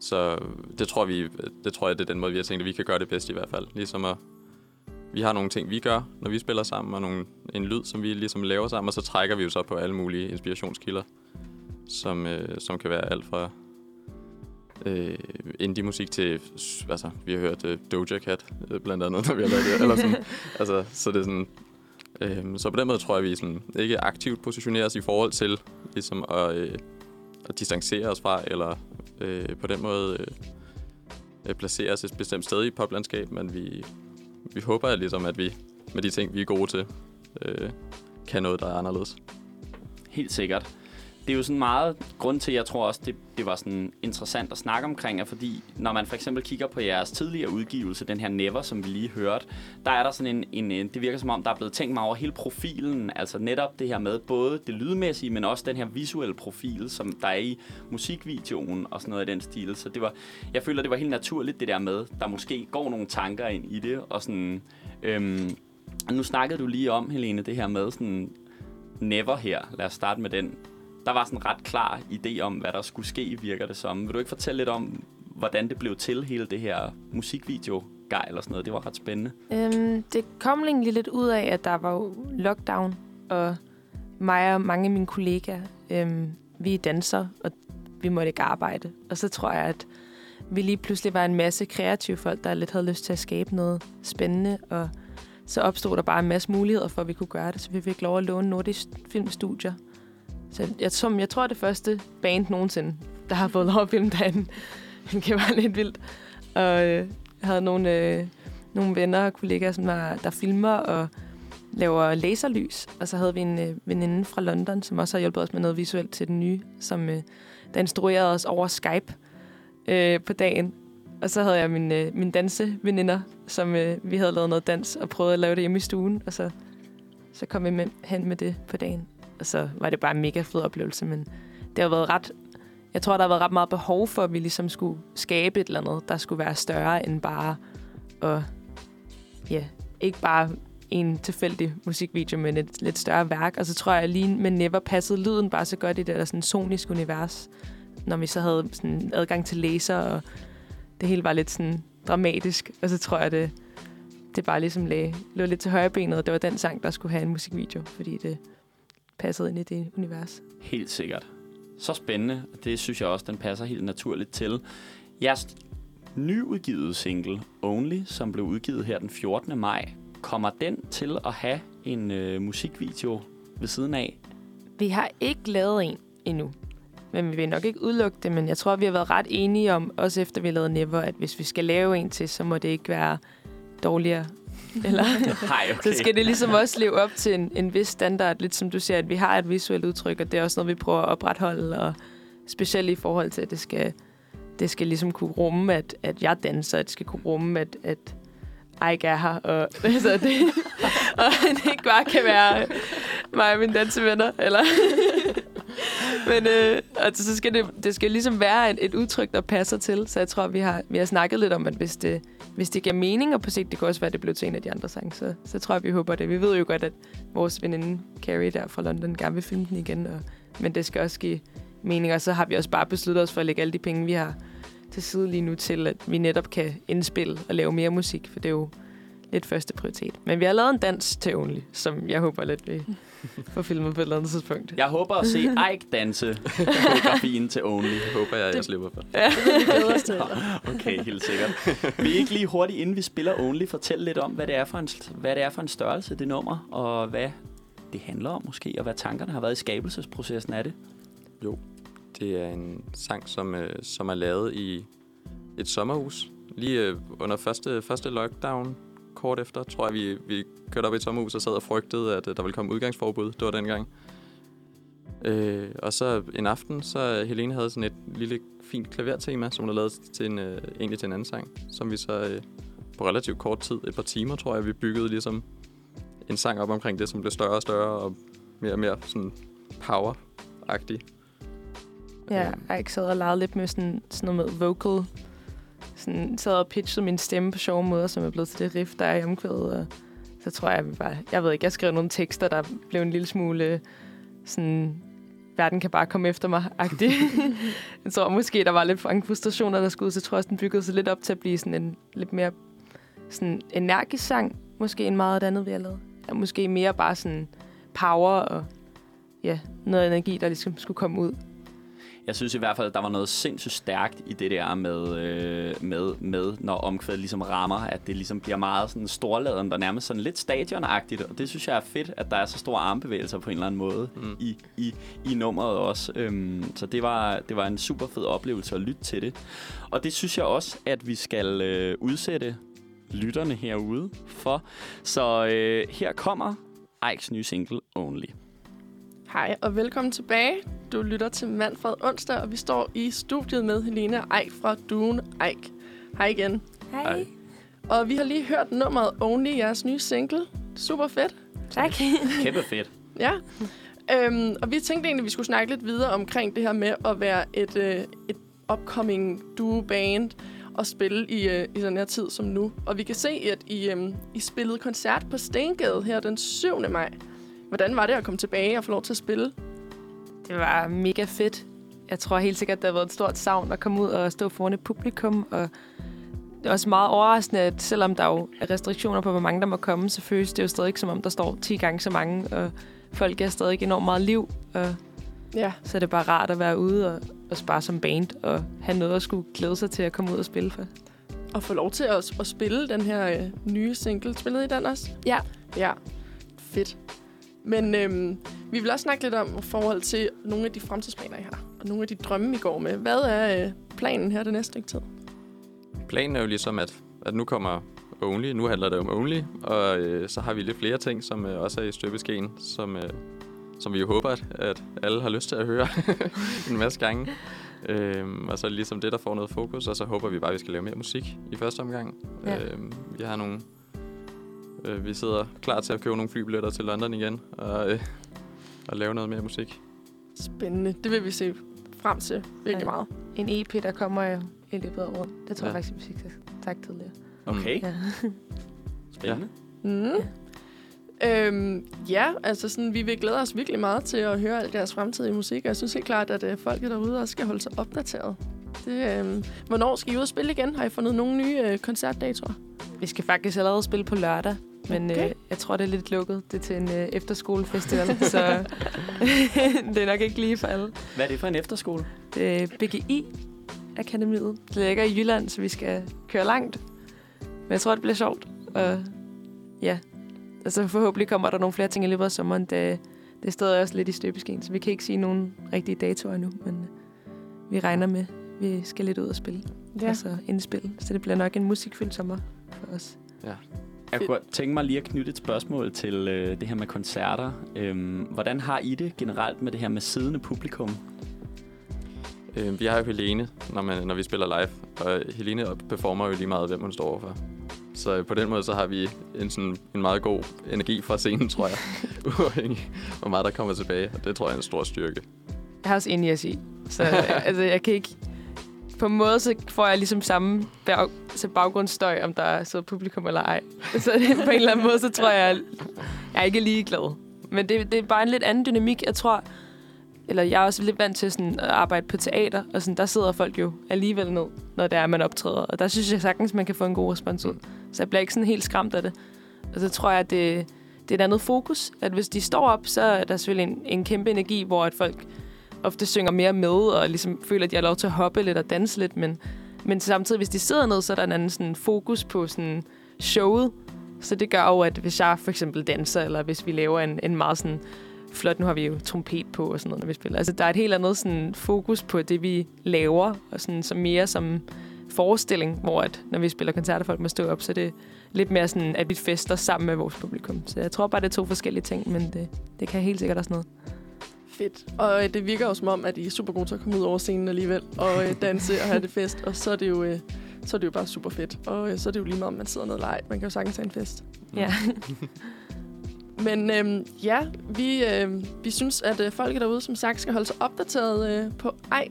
så det tror, vi, det tror jeg, det er den måde, vi har tænkt, at vi kan gøre det bedst i hvert fald. Ligesom at, vi har nogle ting, vi gør, når vi spiller sammen, og nogle, en lyd, som vi ligesom laver sammen, og så trækker vi jo så på alle mulige inspirationskilder, som, øh, som kan være alt fra øh, indie-musik til, altså, vi har hørt øh, Doja Cat, øh, blandt andet, når vi har lavet det, eller sådan. altså, så det er sådan, øh, så på den måde tror jeg, vi sådan, ikke aktivt positionerer os i forhold til, ligesom at, øh, at distancere os fra, eller øh, på den måde øh, øh, placere os et bestemt sted i poplandskab, men vi, vi håber ligesom, at vi med de ting, vi er gode til, øh, kan noget, der er anderledes. Helt sikkert. Det er jo sådan meget grund til, jeg tror også, det, det var sådan interessant at snakke omkring, er fordi når man for eksempel kigger på jeres tidligere udgivelse, den her Never, som vi lige hørte, der er der sådan en, en, en det virker som om, der er blevet tænkt meget over hele profilen, altså netop det her med både det lydmæssige, men også den her visuelle profil, som der er i musikvideoen og sådan noget i den stil. Så det var, jeg føler, det var helt naturligt det der med, der måske går nogle tanker ind i det, og sådan, øhm, nu snakkede du lige om, Helene, det her med sådan Never her. Lad os starte med den. Der var sådan en ret klar idé om, hvad der skulle ske, virker det som. Vil du ikke fortælle lidt om, hvordan det blev til, hele det her musikvideo gej eller sådan noget. Det var ret spændende. Øhm, det kom egentlig lidt ud af, at der var jo lockdown, og mig og mange af mine kollegaer, øhm, vi er dansere, og vi måtte ikke arbejde. Og så tror jeg, at vi lige pludselig var en masse kreative folk, der lidt havde lyst til at skabe noget spændende, og så opstod der bare en masse muligheder for, at vi kunne gøre det, så vi fik lov at låne Nordisk Filmstudier. Så jeg, som, jeg tror, det første band nogensinde, der har fået lov at filme derinde. det var lidt vildt. Og øh, jeg havde nogle, øh, nogle venner og kollegaer, som var, der filmer og laver laserlys. Og så havde vi en øh, veninde fra London, som også har hjulpet os med noget visuelt til den nye, som øh, der instruerede os over Skype øh, på dagen. Og så havde jeg min, øh, min danseveninder, som øh, vi havde lavet noget dans og prøvet at lave det hjemme i stuen. Og så, så kom vi med, hen med det på dagen. Og så var det bare en mega fed oplevelse, men det har været ret... Jeg tror, der har været ret meget behov for, at vi ligesom skulle skabe et eller andet, der skulle være større end bare at... Ja, ikke bare en tilfældig musikvideo, men et lidt større værk. Og så tror jeg, lige med Never passede lyden bare så godt i det der sådan sonisk univers. Når vi så havde sådan adgang til laser, og det hele var lidt sådan dramatisk. Og så tror jeg, det, det bare ligesom lagde, lå lidt til højre benet, og det var den sang, der skulle have en musikvideo, fordi det passede ind i det univers. Helt sikkert. Så spændende. og Det synes jeg også, den passer helt naturligt til. Jeres nyudgivet single, Only, som blev udgivet her den 14. maj, kommer den til at have en øh, musikvideo ved siden af? Vi har ikke lavet en endnu. Men vi vil nok ikke udelukke det, men jeg tror, vi har været ret enige om, også efter vi lavede Never, at hvis vi skal lave en til, så må det ikke være dårligere. Eller, Nej, okay. så skal det ligesom også leve op til en, en vis standard, lidt som du siger, at vi har et visuelt udtryk, og det er også noget, vi prøver at opretholde, og specielt i forhold til, at det skal, det skal ligesom kunne rumme, at, at jeg danser, at det skal kunne rumme, at, at Ike er her, og, altså det, og det ikke bare kan være mig og mine dansevenner, eller... Men øh, altså, så skal det, det skal ligesom være et, et udtryk, der passer til. Så jeg tror, vi har, vi har snakket lidt om, at hvis det, hvis det giver mening, og på sigt, det kan også være, at det blev til en af de andre sange, så, så tror jeg, vi håber det. Vi ved jo godt, at vores veninde Carrie der fra London gerne vil filme den igen, og, men det skal også give mening. Og så har vi også bare besluttet os for at lægge alle de penge, vi har til side lige nu til, at vi netop kan indspille og lave mere musik, for det er jo lidt første prioritet. Men vi har lavet en dans til Only, som jeg håber lidt, vi får filmet på et eller andet tidspunkt. Jeg håber at se Ike danse koreografien til Only. Det håber jeg, jeg slipper for. Ja. Vi os til. Okay, helt sikkert. Vil I ikke lige hurtigt, inden vi spiller Only, fortælle lidt om, hvad det er for en, hvad det er for en størrelse, det nummer, og hvad det handler om måske, og hvad tankerne har været i skabelsesprocessen af det? Det er en sang, som, øh, som er lavet i et sommerhus. Lige øh, under første, første lockdown, kort efter, tror jeg, vi, vi kørte op i et sommerhus og sad og frygtede, at øh, der ville komme udgangsforbud. Det var dengang. Øh, og så en aften, så Helene havde sådan et lille fint klavertema, som hun havde lavet til en, øh, egentlig til en anden sang, som vi så øh, på relativt kort tid, et par timer, tror jeg, vi byggede ligesom en sang op omkring det, som blev større og større og mere og mere sådan power-agtig. Ja, Øhm. jeg ikke sad og legede lidt med sådan, sådan noget med vocal. Sådan, sad og pitchede min stemme på sjove måder, som er blevet til det riff, der er i omkvædet. Og så tror jeg, vi bare... Jeg ved ikke, jeg skrev nogle tekster, der blev en lille smule sådan... Verden kan bare komme efter mig, agtig. jeg tror måske, der var lidt for mange frustrationer, der skulle ud, så tror jeg, også, den byggede sig lidt op til at blive sådan en lidt mere sådan energisk sang. Måske end meget andet, vi har lavet. Ja, måske mere bare sådan power og ja, noget energi, der ligesom skulle komme ud. Jeg synes i hvert fald, at der var noget sindssygt stærkt i det der med, øh, med, med når omkvædet ligesom rammer, at det ligesom bliver meget sådan storladen, og nærmest sådan lidt stadionagtigt, og det synes jeg er fedt, at der er så store armbevægelser på en eller anden måde Mm. i, i, i nummeret også. Øhm, så det var, det var en super fed oplevelse at lytte til det. Og det synes jeg også, at vi skal øh, udsætte lytterne herude for. Så øh, her kommer Ikes nye single, Only. Hej og velkommen tilbage. Du lytter til Manfred Onsdag, og vi står i studiet med Helene Eik fra Duen Eik. Hej igen. Hej. Og vi har lige hørt nummeret Only, jeres nye single. Super fedt. Tak. Kæmpe fedt. Ja. Øhm, og vi tænkte egentlig, at vi skulle snakke lidt videre omkring det her med at være et, øh, et upcoming duo-band og spille i, øh, i sådan her tid som nu. Og vi kan se, at I, øh, I spillede koncert på Stengade her den 7. maj. Hvordan var det at komme tilbage og få lov til at spille? Det var mega fedt. jeg tror helt sikkert, der har været et stort savn at komme ud og stå foran et publikum. Og det er også meget overraskende, at selvom der jo er restriktioner på, hvor mange der må komme, så føles det jo stadig ikke, som om der står 10 gange så mange. Og folk er stadig enormt meget liv. Og Ja, så er det bare rart at være ude og, og spare som band og have noget at skulle glæde sig til at komme ud og spille for. og få lov til at, at spille den her øh, nye single. Spillede I den også? Ja. Ja, fedt. Men øhm, vi vil også snakke lidt om forhold til nogle af de fremtidsplaner, I har. Og nogle af de drømme, I går med. Hvad er øh, planen her det næste stykke tid? Planen er jo ligesom, at, at nu kommer Only. Nu handler det om Only. Og øh, så har vi lidt flere ting, som øh, også er i støbeskeen, som, øh, som vi jo håber, at, at alle har lyst til at høre en masse gange. Øhm, og så er det ligesom det, der får noget fokus, og så håber vi bare, at vi skal lave mere musik i første omgang. Ja. Øhm, vi har nogle... Øh, vi sidder klar til at købe nogle flybilletter til London igen, og, øh, og lave noget mere musik. Spændende. Det vil vi se frem til virkelig Ja. meget. En EP, der kommer jo i løbet af året. Det tror Ja. jeg faktisk, vi fik sagt tidligere. Okay, Ja. spændende. Mm. Øhm, ja, altså sådan, vi vil glæde os virkelig meget til at høre alt deres fremtidige musik, og jeg synes helt klart, at øh, folket derude også skal holde sig opdateret. Det, øh, hvornår skal I ud og spille igen? Har I fundet nogle nye øh, koncertdatoer? Vi skal faktisk allerede spille på lørdag, men Okay. øh, jeg tror, det er lidt lukket. Det er til en øh, efterskolefestival, så det er nok ikke lige for alle. Hvad er det for en efterskole? Det er BGI Akademiet. Det ligger i Jylland, så vi skal køre langt. Men jeg tror, det bliver sjovt. Og ja, altså forhåbentlig kommer der nogle flere ting i løbet af sommeren. Det, det er stadig også lidt i støbeskeen, så vi kan ikke sige nogen rigtige datoer endnu. Men øh, vi regner med, at vi skal lidt ud og spille. Ja. Altså indspille. Så det bliver nok en musikfyldt sommer for os. Jeg kunne godt tænke mig lige at knytte et spørgsmål til øh, det her med koncerter. Øhm, hvordan har I det generelt med det her med siddende publikum? Øh, vi har jo Helene, når, man, når vi spiller live, og Helene performer jo lige meget, hvem hun står overfor. Så øh, på den måde, så har vi en, sådan, en meget god energi fra scenen, tror jeg. Uafhængig hvor meget der kommer tilbage, og det tror jeg er en stor styrke. Jeg har også enig at sige. Så altså, jeg kan ikke... På en måde, så får jeg ligesom samme bag, så baggrundsstøj, om der er så publikum eller ej. Så det, på en eller anden måde, så tror jeg, jeg er ikke lige glad. Men det, det er bare en lidt anden dynamik. Jeg tror, eller jeg er også lidt vant til sådan at arbejde på teater, og sådan, der sidder folk jo alligevel ned, når det er, man optræder. Og der synes jeg sagtens, man kan få en god respons ud. Så jeg bliver ikke sådan helt skræmt af det. Og så tror jeg, at det, det er et andet fokus. At hvis de står op, så er der selvfølgelig en, en kæmpe energi, hvor at folk ofte synger mere med, og ligesom føler, at de har lov til at hoppe lidt og danse lidt. Men, men samtidig, hvis de sidder ned, så er der en anden sådan, fokus på sådan, showet. Så det gør jo, at hvis jeg for eksempel danser, eller hvis vi laver en, en meget sådan flot, nu har vi jo trompet på og sådan noget, når vi spiller. Altså, der er et helt andet sådan, fokus på det, vi laver, og sådan, som mere som forestilling, hvor at, når vi spiller koncerter, folk må stå op, så det er lidt mere sådan, at vi fester sammen med vores publikum. Så jeg tror bare, det er to forskellige ting, men det, det kan helt sikkert også noget. Fedt. Og øh, det virker jo som om, at I er super gode til at komme ud over scenen alligevel, og øh, danse og have det fest. Og så er det jo, øh, så er det jo bare super fedt. Og øh, så er det jo lige meget, om man sidder ned ej. Man kan jo sagtens have en fest. Ja. Men øhm, ja, vi, øh, vi synes, at øh, folk derude, som sagt, skal holde sig opdateret øh, på ej.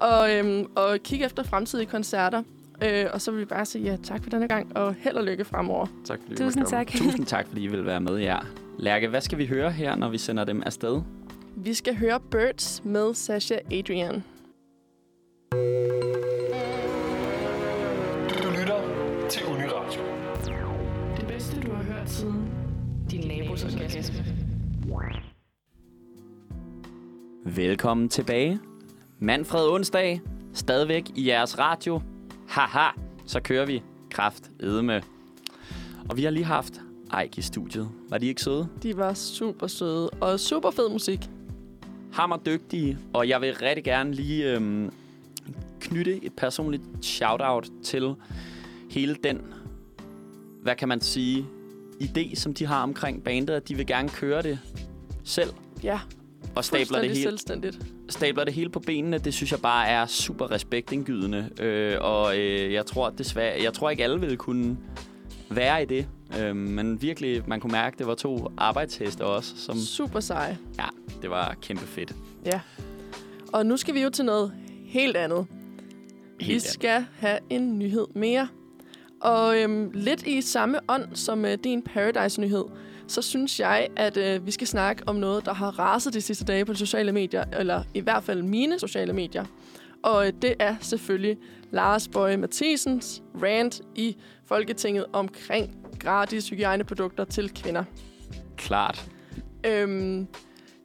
Og, øhm, og kigge efter fremtidige koncerter. Øh, og så vil vi bare sige ja, tak for denne gang, og held og lykke fremover. Tak fordi Tusind tak. Tusind tak, fordi I vil være med jer. Lærke, hvad skal vi høre her, når vi sender dem afsted? Vi skal høre Birds med Sasha Adrian. Du lytter til Uniradio. Det bedste, du har hørt siden din nabos orgasme. Velkommen tilbage. Manfred onsdag, stadigvæk i jeres radio. Haha, så kører vi kraft med. Og vi har lige haft Eik i studiet. Var de ikke søde? De var super søde og super fed musik. Hammer dygtige, og jeg vil rigtig gerne lige øhm, knytte et personligt shout-out til hele den, hvad kan man sige, idé, som de har omkring bandet, at de vil gerne køre det selv Ja, og stabler det, hele, selvstændigt. stabler det hele på benene. Det synes jeg bare er super respektindgydende, øh, og øh, jeg tror desværre, jeg tror ikke alle vil kunne være i det, øh, men virkelig, man kunne mærke, at det var to arbejdsheste også, som Super seje. ja, det var kæmpe fedt. Ja. Og nu skal vi jo til noget helt andet. vi Helt skal have en nyhed mere. Og øhm, lidt i samme ånd som øh, din Paradise-nyhed, så synes jeg, at øh, vi skal snakke om noget, der har raset de sidste dage på de sociale medier, eller i hvert fald mine sociale medier. Og øh, det er selvfølgelig Lars Bøje Mathisens rant i Folketinget omkring gratis hygiejneprodukter til kvinder. Klart. Øhm,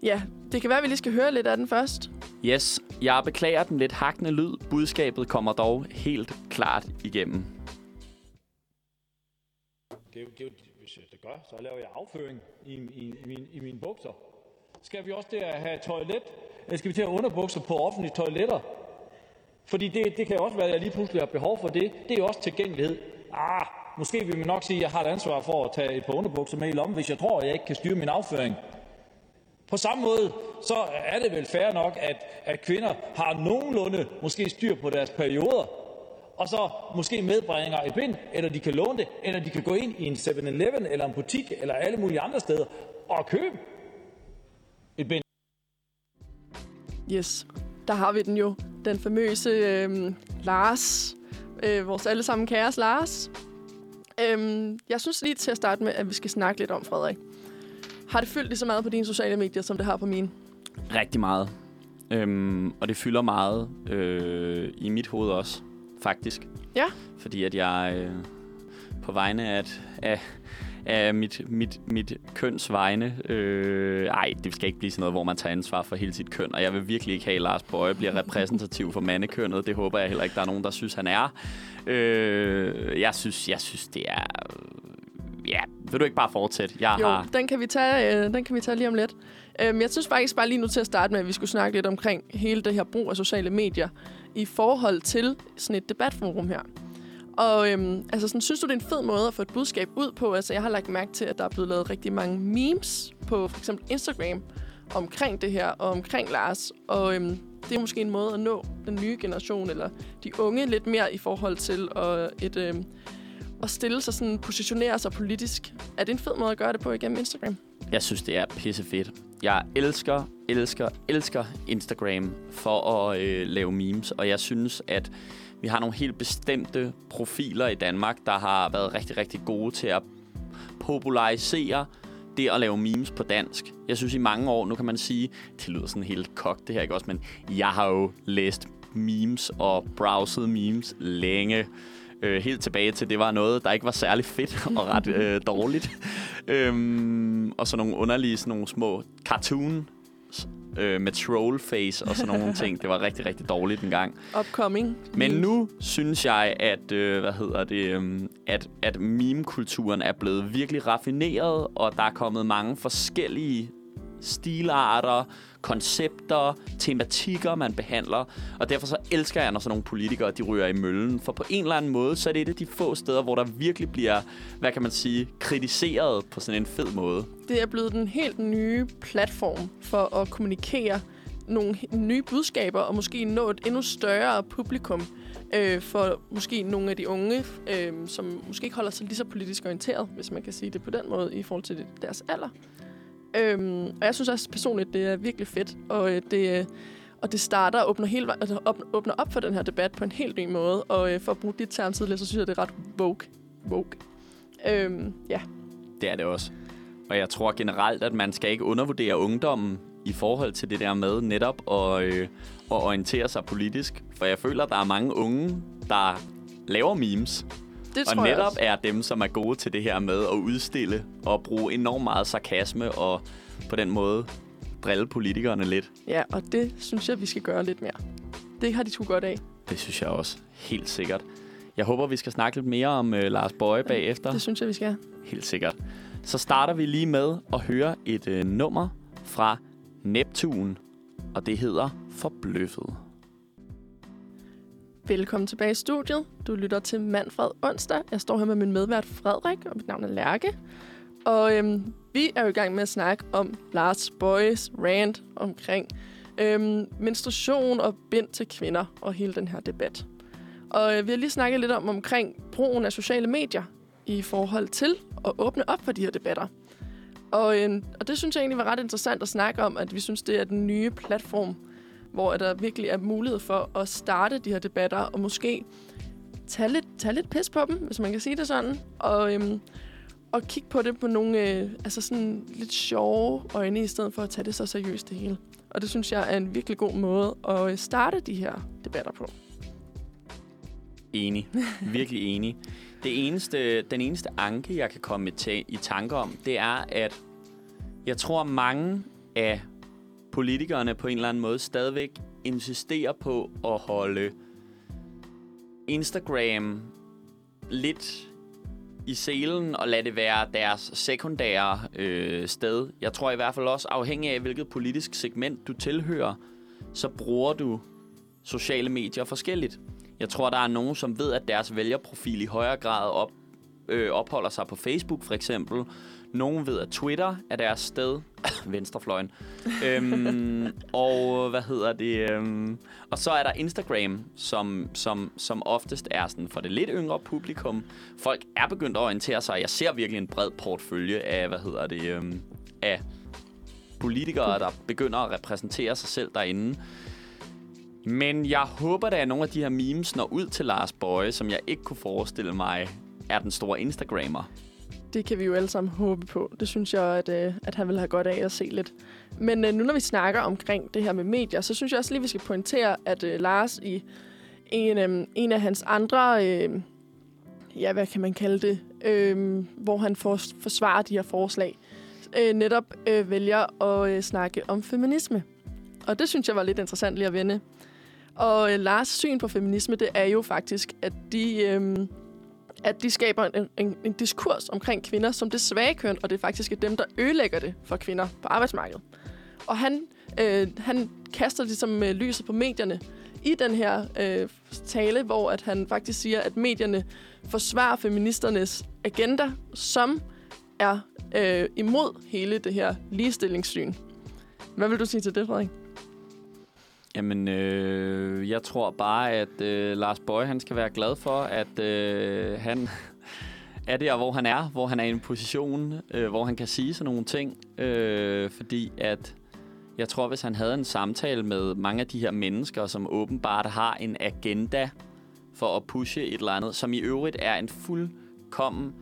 ja, det kan være, at vi lige skal høre lidt af den først. Yes, jeg beklager den lidt hakkende lyd. Budskabet kommer dog helt klart igennem. Det er jo, det er hvis jeg det gør, så laver jeg afføring i, i, i, min, i mine bukser. Skal vi også der have toilet? Eller skal vi til at have underbukser på offentlige toiletter? Fordi det, det kan også være, at jeg lige pludselig har behov for det. Det er jo også tilgængelighed. Ah, måske vil man nok sige, at jeg har et ansvar for at tage et par underbukser med i lommen, hvis jeg tror, at jeg ikke kan styre min afføring. På samme måde, så er det vel fair nok, at, at kvinder har nogenlunde måske styr på deres perioder, og så måske medbringer et bind, eller de kan låne det, eller de kan gå ind i en 7-Eleven, eller en butik, eller alle mulige andre steder, og købe et bind. Yes, der har vi den jo. Den famøse øh, Lars. Øh, vores allesammen kæres Lars. Øhm, jeg synes lige til at starte med, at vi skal snakke lidt om, Frederik. Har det fyldt lige så meget på dine sociale medier, som det har på mine? Rigtig meget. Øhm, og det fylder meget øh, i mit hoved også, faktisk. Ja. Fordi at jeg øh, på vegne af, af, af mit, mit, mit køns vegne... Øh, ej, det skal ikke blive sådan noget, hvor man tager ansvar for hele sit køn. Og jeg vil virkelig ikke have, at Lars Bøje bliver repræsentativ for mandekønnet. Det håber jeg heller ikke, der er nogen, der synes, han er. Øh, jeg, synes, jeg synes, det er... Ja, vil du ikke bare fortsætte? Jeg Jo, har... den kan, vi tage, øh, den kan vi tage lige om lidt. Øhm, jeg synes faktisk bare lige nu til at starte med, at vi skulle snakke lidt omkring hele det her brug af sociale medier i forhold til sådan et debatforum her. Og øhm, altså sådan, synes du, det er en fed måde at få et budskab ud på? Altså, jeg har lagt mærke til, at der er blevet lavet rigtig mange memes på for eksempel Instagram omkring det her og omkring Lars. Og øhm, det er måske en måde at nå den nye generation eller de unge lidt mere i forhold til at, et, øhm, at stille sig sådan, positionere sig politisk. Er det en fed måde at gøre det på igennem Instagram? Jeg synes, det er pissefedt. Jeg elsker, elsker, elsker Instagram for at øh, lave memes, og jeg synes, at vi har nogle helt bestemte profiler i Danmark, der har været rigtig, rigtig gode til at popularisere det at lave memes på dansk. Jeg synes i mange år, nu kan man sige, det lyder sådan helt kogt det her, ikke også? Men jeg har jo læst memes og browset memes længe. Øh, helt tilbage til, det var noget, der ikke var særlig fedt og ret øh, dårligt. øhm, og så nogle underlige, sådan nogle små cartoon øh, med troll face og sådan nogle ting. Det var rigtig, rigtig dårligt en gang. Upcoming. Men nu synes jeg, at, øh, hvad hedder det, øh, at, at meme-kulturen er blevet virkelig raffineret, og der er kommet mange forskellige stilarter, koncepter, tematikker, man behandler. Og derfor så elsker jeg, når sådan nogle politikere, de ryger i møllen. For på en eller anden måde, så er det et af de få steder, hvor der virkelig bliver, hvad kan man sige, kritiseret på sådan en fed måde. Det er blevet den helt nye platform for at kommunikere nogle nye budskaber og måske nå et endnu større publikum øh, for måske nogle af de unge, øh, som måske ikke holder sig lige så politisk orienteret, hvis man kan sige det på den måde, i forhold til deres alder. Øhm, og jeg synes også personligt, det er virkelig fedt, og øh, det, øh, og det starter og åbner, hele, altså åbner, åbner op for den her debat på en helt ny måde. Og øh, for at bruge dit term tidligere, så synes jeg, det er ret woke. woke. Øhm, ja, Det er det også. Og jeg tror generelt, at man skal ikke undervurdere ungdommen i forhold til det der med netop at, øh, at orientere sig politisk. For jeg føler, at der er mange unge, der laver memes det Og tror jeg netop også. er dem, som er gode til det her med at udstille og bruge enormt meget sarkasme og på den måde drille politikerne lidt. Ja, og det synes jeg, vi skal gøre lidt mere. Det har de sgu godt af. Det synes jeg også helt sikkert. Jeg håber, vi skal snakke lidt mere om øh, Lars Bøje bagefter. Det synes jeg, vi skal. Helt sikkert. Så starter vi lige med at høre et øh, nummer fra Neptun, og det hedder Forbløffet. Velkommen tilbage i studiet. Du lytter til Manfred Onsdag. Jeg står her med min medvært Frederik, og mit navn er Lærke. Og øhm, vi er jo i gang med at snakke om Lars Boys rant omkring øhm, menstruation og bind til kvinder og hele den her debat. Og øh, vi har lige snakket lidt om omkring brugen af sociale medier i forhold til at åbne op for de her debatter. Og, øh, og det synes jeg egentlig var ret interessant at snakke om, at vi synes, det er den nye platform, hvor der virkelig er mulighed for at starte de her debatter, og måske tage lidt, tage lidt pis på dem, hvis man kan sige det sådan. Og, øhm, og kigge på det på nogle øh, altså sådan lidt sjove øjne, i stedet for at tage det så seriøst det hele. Og det synes jeg er en virkelig god måde at øh, starte de her debatter på. Enig. Virkelig enig. Det eneste, den eneste anke, jeg kan komme til, i tanke om, det er, at jeg tror, mange af politikerne på en eller anden måde stadigvæk insisterer på at holde Instagram lidt i selen og lade det være deres sekundære øh, sted. Jeg tror i hvert fald også, afhængig af hvilket politisk segment du tilhører, så bruger du sociale medier forskelligt. Jeg tror, der er nogen, som ved, at deres vælgerprofil i højere grad op, øh, opholder sig på Facebook for eksempel. Nogen ved, at Twitter er deres sted. Venstrefløjen. øhm, og hvad hedder det? Øhm, og så er der Instagram, som, som, som oftest er sådan for det lidt yngre publikum. Folk er begyndt at orientere sig. Jeg ser virkelig en bred portfølje af, hvad hedder det, øhm, af politikere, der begynder at repræsentere sig selv derinde. Men jeg håber, at nogle af de her memes når ud til Lars Bøje, som jeg ikke kunne forestille mig er den store Instagrammer. Det kan vi jo alle sammen håbe på. Det synes jeg, at, øh, at han vil have godt af at se lidt. Men øh, nu når vi snakker omkring det her med medier, så synes jeg også lige, vi skal pointere, at øh, Lars i en, øh, en af hans andre, øh, ja, hvad kan man kalde det, øh, hvor han for, forsvarer de her forslag, øh, netop øh, vælger at øh, snakke om feminisme. Og det synes jeg var lidt interessant lige at vende. Og øh, Lars syn på feminisme, det er jo faktisk, at de... Øh, at de skaber en, en, en diskurs omkring kvinder som det svage køn, og det er faktisk er dem, der ødelægger det for kvinder på arbejdsmarkedet. Og han, øh, han kaster ligesom øh, lyset på medierne i den her øh, tale, hvor at han faktisk siger, at medierne forsvarer feministernes agenda, som er øh, imod hele det her ligestillingssyn. Hvad vil du sige til det, Frederik? Jamen, øh, jeg tror bare, at øh, Lars Bøje, han skal være glad for, at øh, han er der, hvor han er, hvor han er i en position, øh, hvor han kan sige sådan nogle ting. Øh, fordi at jeg tror, hvis han havde en samtale med mange af de her mennesker, som åbenbart har en agenda for at pushe et eller andet, som i øvrigt er en fuldkommen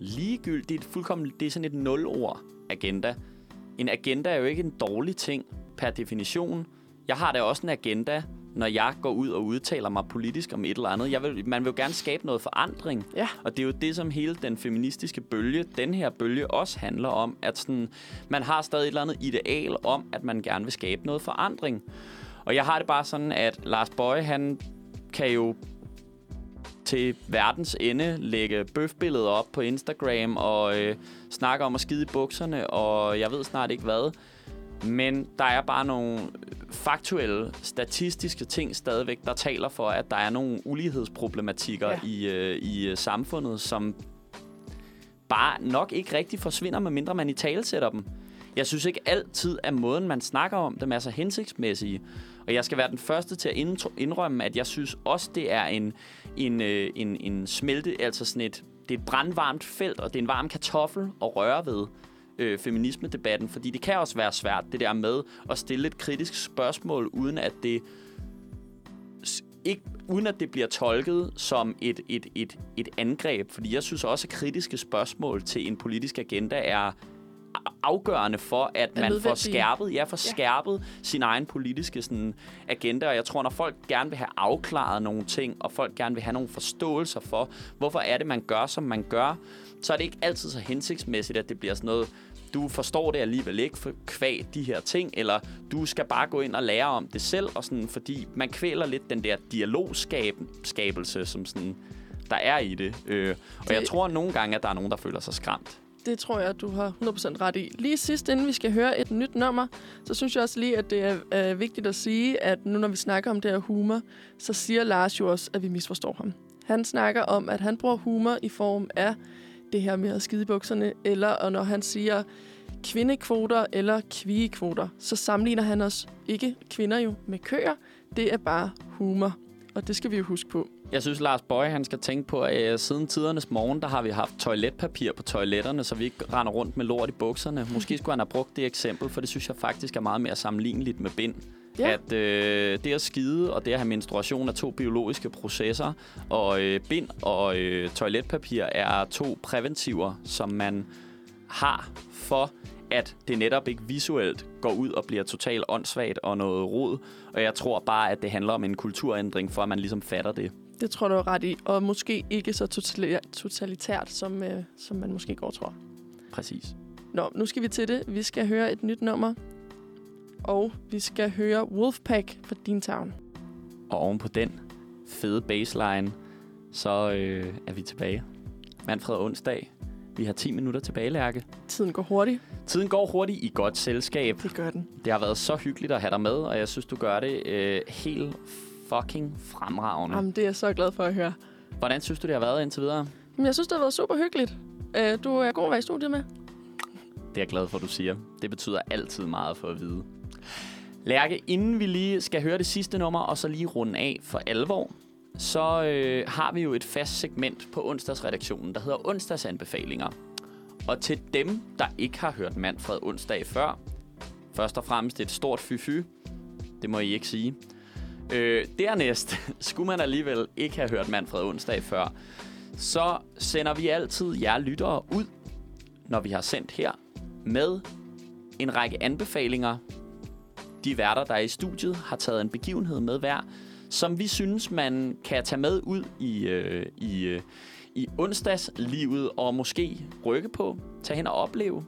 ligegyldig, fuldkommen, det er sådan et nulord agenda. En agenda er jo ikke en dårlig ting per definition, jeg har da også en agenda, når jeg går ud og udtaler mig politisk om et eller andet. Jeg vil, man vil jo gerne skabe noget forandring. Ja. Og det er jo det, som hele den feministiske bølge, den her bølge også handler om, at sådan, man har stadig et eller andet ideal om, at man gerne vil skabe noget forandring. Og jeg har det bare sådan, at Lars Bøje, han kan jo til verdens ende lægge bøfbilledet op på Instagram og øh, snakke om at skide i bukserne, og jeg ved snart ikke hvad. Men der er bare nogle faktuelle, statistiske ting stadigvæk, der taler for, at der er nogle ulighedsproblematikker ja. i, øh, i øh, samfundet, som bare nok ikke rigtig forsvinder, medmindre man i tale sætter dem. Jeg synes ikke altid, at måden, man snakker om dem, er så hensigtsmæssige. Og jeg skal være den første til at indrømme, at jeg synes også, det er en, en, øh, en, en smelte, altså sådan et, det er et brandvarmt felt, og det er en varm kartoffel at røre ved øh, feminisme-debatten, fordi det kan også være svært, det der med at stille et kritisk spørgsmål, uden at det ikke, uden at det bliver tolket som et, et, et, et angreb. Fordi jeg synes også, at kritiske spørgsmål til en politisk agenda er afgørende for, at man får skærpet, ja, får ja. skærpet sin egen politiske sådan, agenda. Og jeg tror, når folk gerne vil have afklaret nogle ting, og folk gerne vil have nogle forståelser for, hvorfor er det, man gør, som man gør, så er det ikke altid så hensigtsmæssigt, at det bliver sådan noget du forstår det alligevel ikke for kvæg de her ting, eller du skal bare gå ind og lære om det selv, og sådan, fordi man kvæler lidt den der dialogskabelse, som sådan, der er i det. Øh, og det... jeg tror nogle gange, at der er nogen, der føler sig skræmt. Det tror jeg, du har 100% ret i. Lige sidst, inden vi skal høre et nyt nummer, så synes jeg også lige, at det er, er vigtigt at sige, at nu når vi snakker om det her humor, så siger Lars jo også, at vi misforstår ham. Han snakker om, at han bruger humor i form af det her med at skide i bukserne, eller og når han siger kvindekvoter eller kvigekvoter, så sammenligner han os ikke kvinder jo med køer. Det er bare humor, og det skal vi jo huske på. Jeg synes, Lars Bøje han skal tænke på, at uh, siden tidernes morgen, der har vi haft toiletpapir på toiletterne, så vi ikke render rundt med lort i bukserne. Måske skulle han have brugt det eksempel, for det synes jeg faktisk er meget mere sammenligneligt med bind. Ja. At øh, det at skide og det at have menstruation er to biologiske processer, og øh, bind og øh, toiletpapir er to præventiver, som man har for at det netop ikke visuelt går ud og bliver totalt åndssvagt og noget rod. Og jeg tror bare, at det handler om en kulturændring, for at man ligesom fatter det. Det tror du er ret i. Og måske ikke så totali- totalitært, som, øh, som man måske går tror. Præcis. Nå, nu skal vi til det. Vi skal høre et nyt nummer. Og vi skal høre Wolfpack fra Dean Town. Og oven på den fede baseline, så øh, er vi tilbage. Manfred onsdag. Vi har 10 minutter tilbage, Lærke. Tiden går hurtigt. Tiden går hurtigt i godt selskab. Det gør den. Det har været så hyggeligt at have dig med, og jeg synes, du gør det øh, helt fucking fremragende. Jamen, det er jeg så glad for at høre. Hvordan synes du, det har været indtil videre? Jeg synes, det har været super hyggeligt. Øh, du er god at være i studiet med. Det er jeg glad for, at du siger. Det betyder altid meget for at vide. Lærke, inden vi lige skal høre det sidste nummer, og så lige runde af for alvor, så øh, har vi jo et fast segment på onsdagsredaktionen, der hedder onsdagsanbefalinger. Og til dem, der ikke har hørt Manfred onsdag før, først og fremmest et stort fy-fy. Det må I ikke sige. Øh, dernæst, skulle man alligevel ikke have hørt Manfred onsdag før, så sender vi altid jer lyttere ud, når vi har sendt her, med en række anbefalinger. De værter, der er i studiet, har taget en begivenhed med hver, som vi synes, man kan tage med ud i, øh, i, øh, i onsdagslivet og måske rykke på, tage hen og opleve,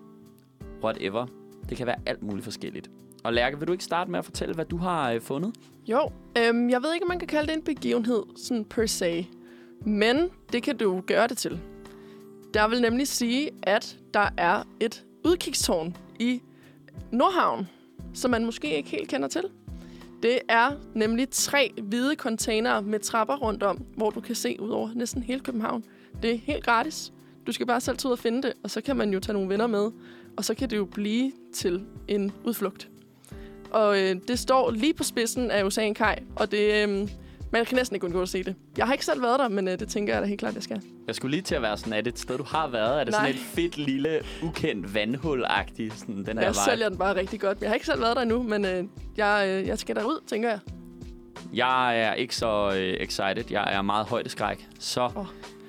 whatever. Det kan være alt muligt forskelligt. Og Lærke, vil du ikke starte med at fortælle, hvad du har øh, fundet? Jo, øhm, jeg ved ikke, om man kan kalde det en begivenhed, sådan per se. Men det kan du gøre det til. Der vil nemlig sige, at der er et udkigstårn i Nordhavn, som man måske ikke helt kender til. Det er nemlig tre hvide containere med trapper rundt om, hvor du kan se ud over næsten hele København. Det er helt gratis. Du skal bare selv tage ud og finde det, og så kan man jo tage nogle venner med, og så kan det jo blive til en udflugt. Og øh, det står lige på spidsen af Ocean Kaj, og det, øh, man kan næsten ikke undgå at se det. Jeg har ikke selv været der, men øh, det tænker jeg da helt klart, jeg skal. Jeg skulle lige til at være sådan, er det et sted, du har været? Er det Nej. sådan et fedt, lille, ukendt vandhul-agtigt? Sådan, den her Jeg vibe? sælger den bare rigtig godt. Jeg har ikke selv været der endnu, men øh, jeg, øh, jeg skal derud, tænker jeg. Jeg er ikke så øh, excited. Jeg er meget højdeskræk. Så Åh,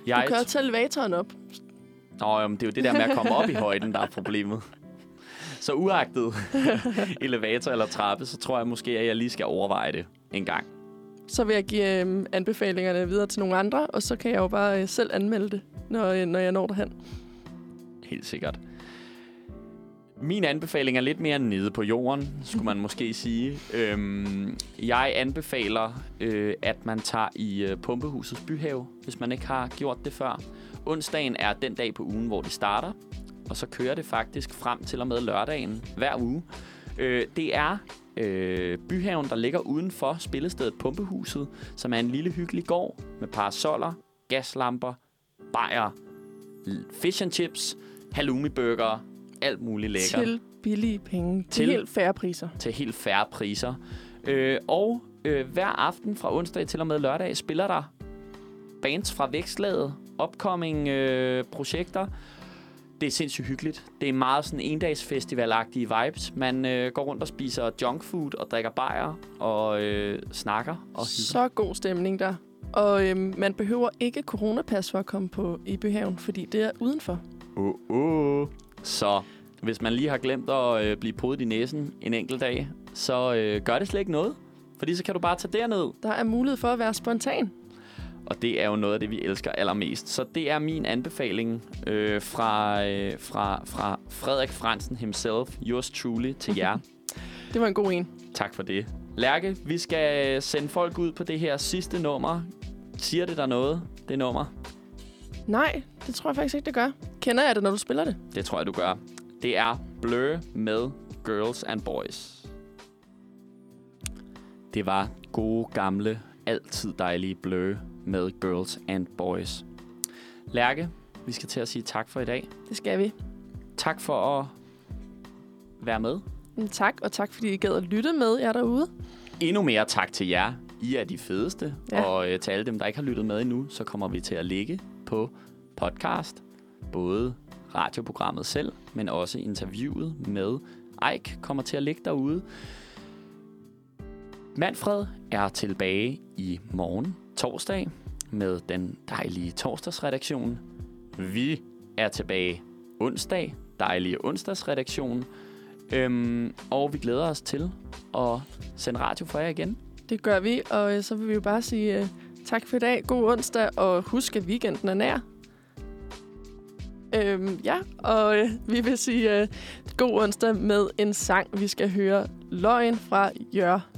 jeg... Du kører til elevatoren op. Nå, jamen, det er jo det der med at komme op i højden, der er problemet. Så uagtet elevator eller trappe, så tror jeg måske, at jeg lige skal overveje det en gang. Så vil jeg give øh, anbefalingerne videre til nogle andre, og så kan jeg jo bare øh, selv anmelde det, når, øh, når jeg når derhen. Helt sikkert. Min anbefaling er lidt mere nede på jorden, skulle man måske sige. Øhm, jeg anbefaler, øh, at man tager i øh, Pumpehusets byhave, hvis man ikke har gjort det før. Onsdagen er den dag på ugen, hvor det starter, og så kører det faktisk frem til og med lørdagen hver uge. Øh, det er øh, byhaven, der ligger uden for spillestedet Pumpehuset, som er en lille hyggelig gård med parasoller, gaslamper, bajer, fish and chips, halloumi-burger, alt muligt lækkert Til billige penge. Til, Til- helt færre priser. til helt færre priser. Øh, og øh, hver aften fra onsdag til og med lørdag spiller der bands fra vækslaget, upcoming øh, projekter. Det er sindssygt hyggeligt. Det er meget sådan endagsfestivalagtige vibes. Man øh, går rundt og spiser junk food og drikker bajer og øh, snakker og hygger. Så god stemning der. Og øhm, man behøver ikke coronapas for at komme på i byhaven, fordi det er udenfor. Uh, uh. Så hvis man lige har glemt at øh, blive podet i næsen en enkelt dag, så øh, gør det slet ikke noget. Fordi så kan du bare tage derned, Der er mulighed for at være spontan. Og det er jo noget af det, vi elsker allermest. Så det er min anbefaling øh, fra, øh, fra, fra Frederik Fransen himself, yours truly, til jer. Det var en god en. tak for det. Lærke, vi skal sende folk ud på det her sidste nummer. Siger det der noget, det nummer? Nej, det tror jeg faktisk ikke, det gør. Kender jeg det, når du spiller det? Det tror jeg, du gør. Det er Blur med Girls and Boys. Det var gode, gamle, altid dejlige Blur med Girls and Boys. Lærke, vi skal til at sige tak for i dag. Det skal vi. Tak for at være med. Men tak, og tak fordi I gad at lytte med jer derude. Endnu mere tak til jer. I er de fedeste. Ja. Og øh, til alle dem, der ikke har lyttet med endnu, så kommer vi til at ligge på podcast. Både radioprogrammet selv, men også interviewet med Ike kommer til at ligge derude. Manfred er tilbage i morgen, torsdag, med den dejlige torsdagsredaktion. Vi er tilbage onsdag, dejlige onsdagsredaktion. Øhm, og vi glæder os til at sende radio for jer igen. Det gør vi, og øh, så vil vi jo bare sige øh, tak for i dag. God onsdag, og husk, at weekenden er nær. Øhm, ja, og øh, vi vil sige øh, god onsdag med en sang, vi skal høre. Løgn fra Jør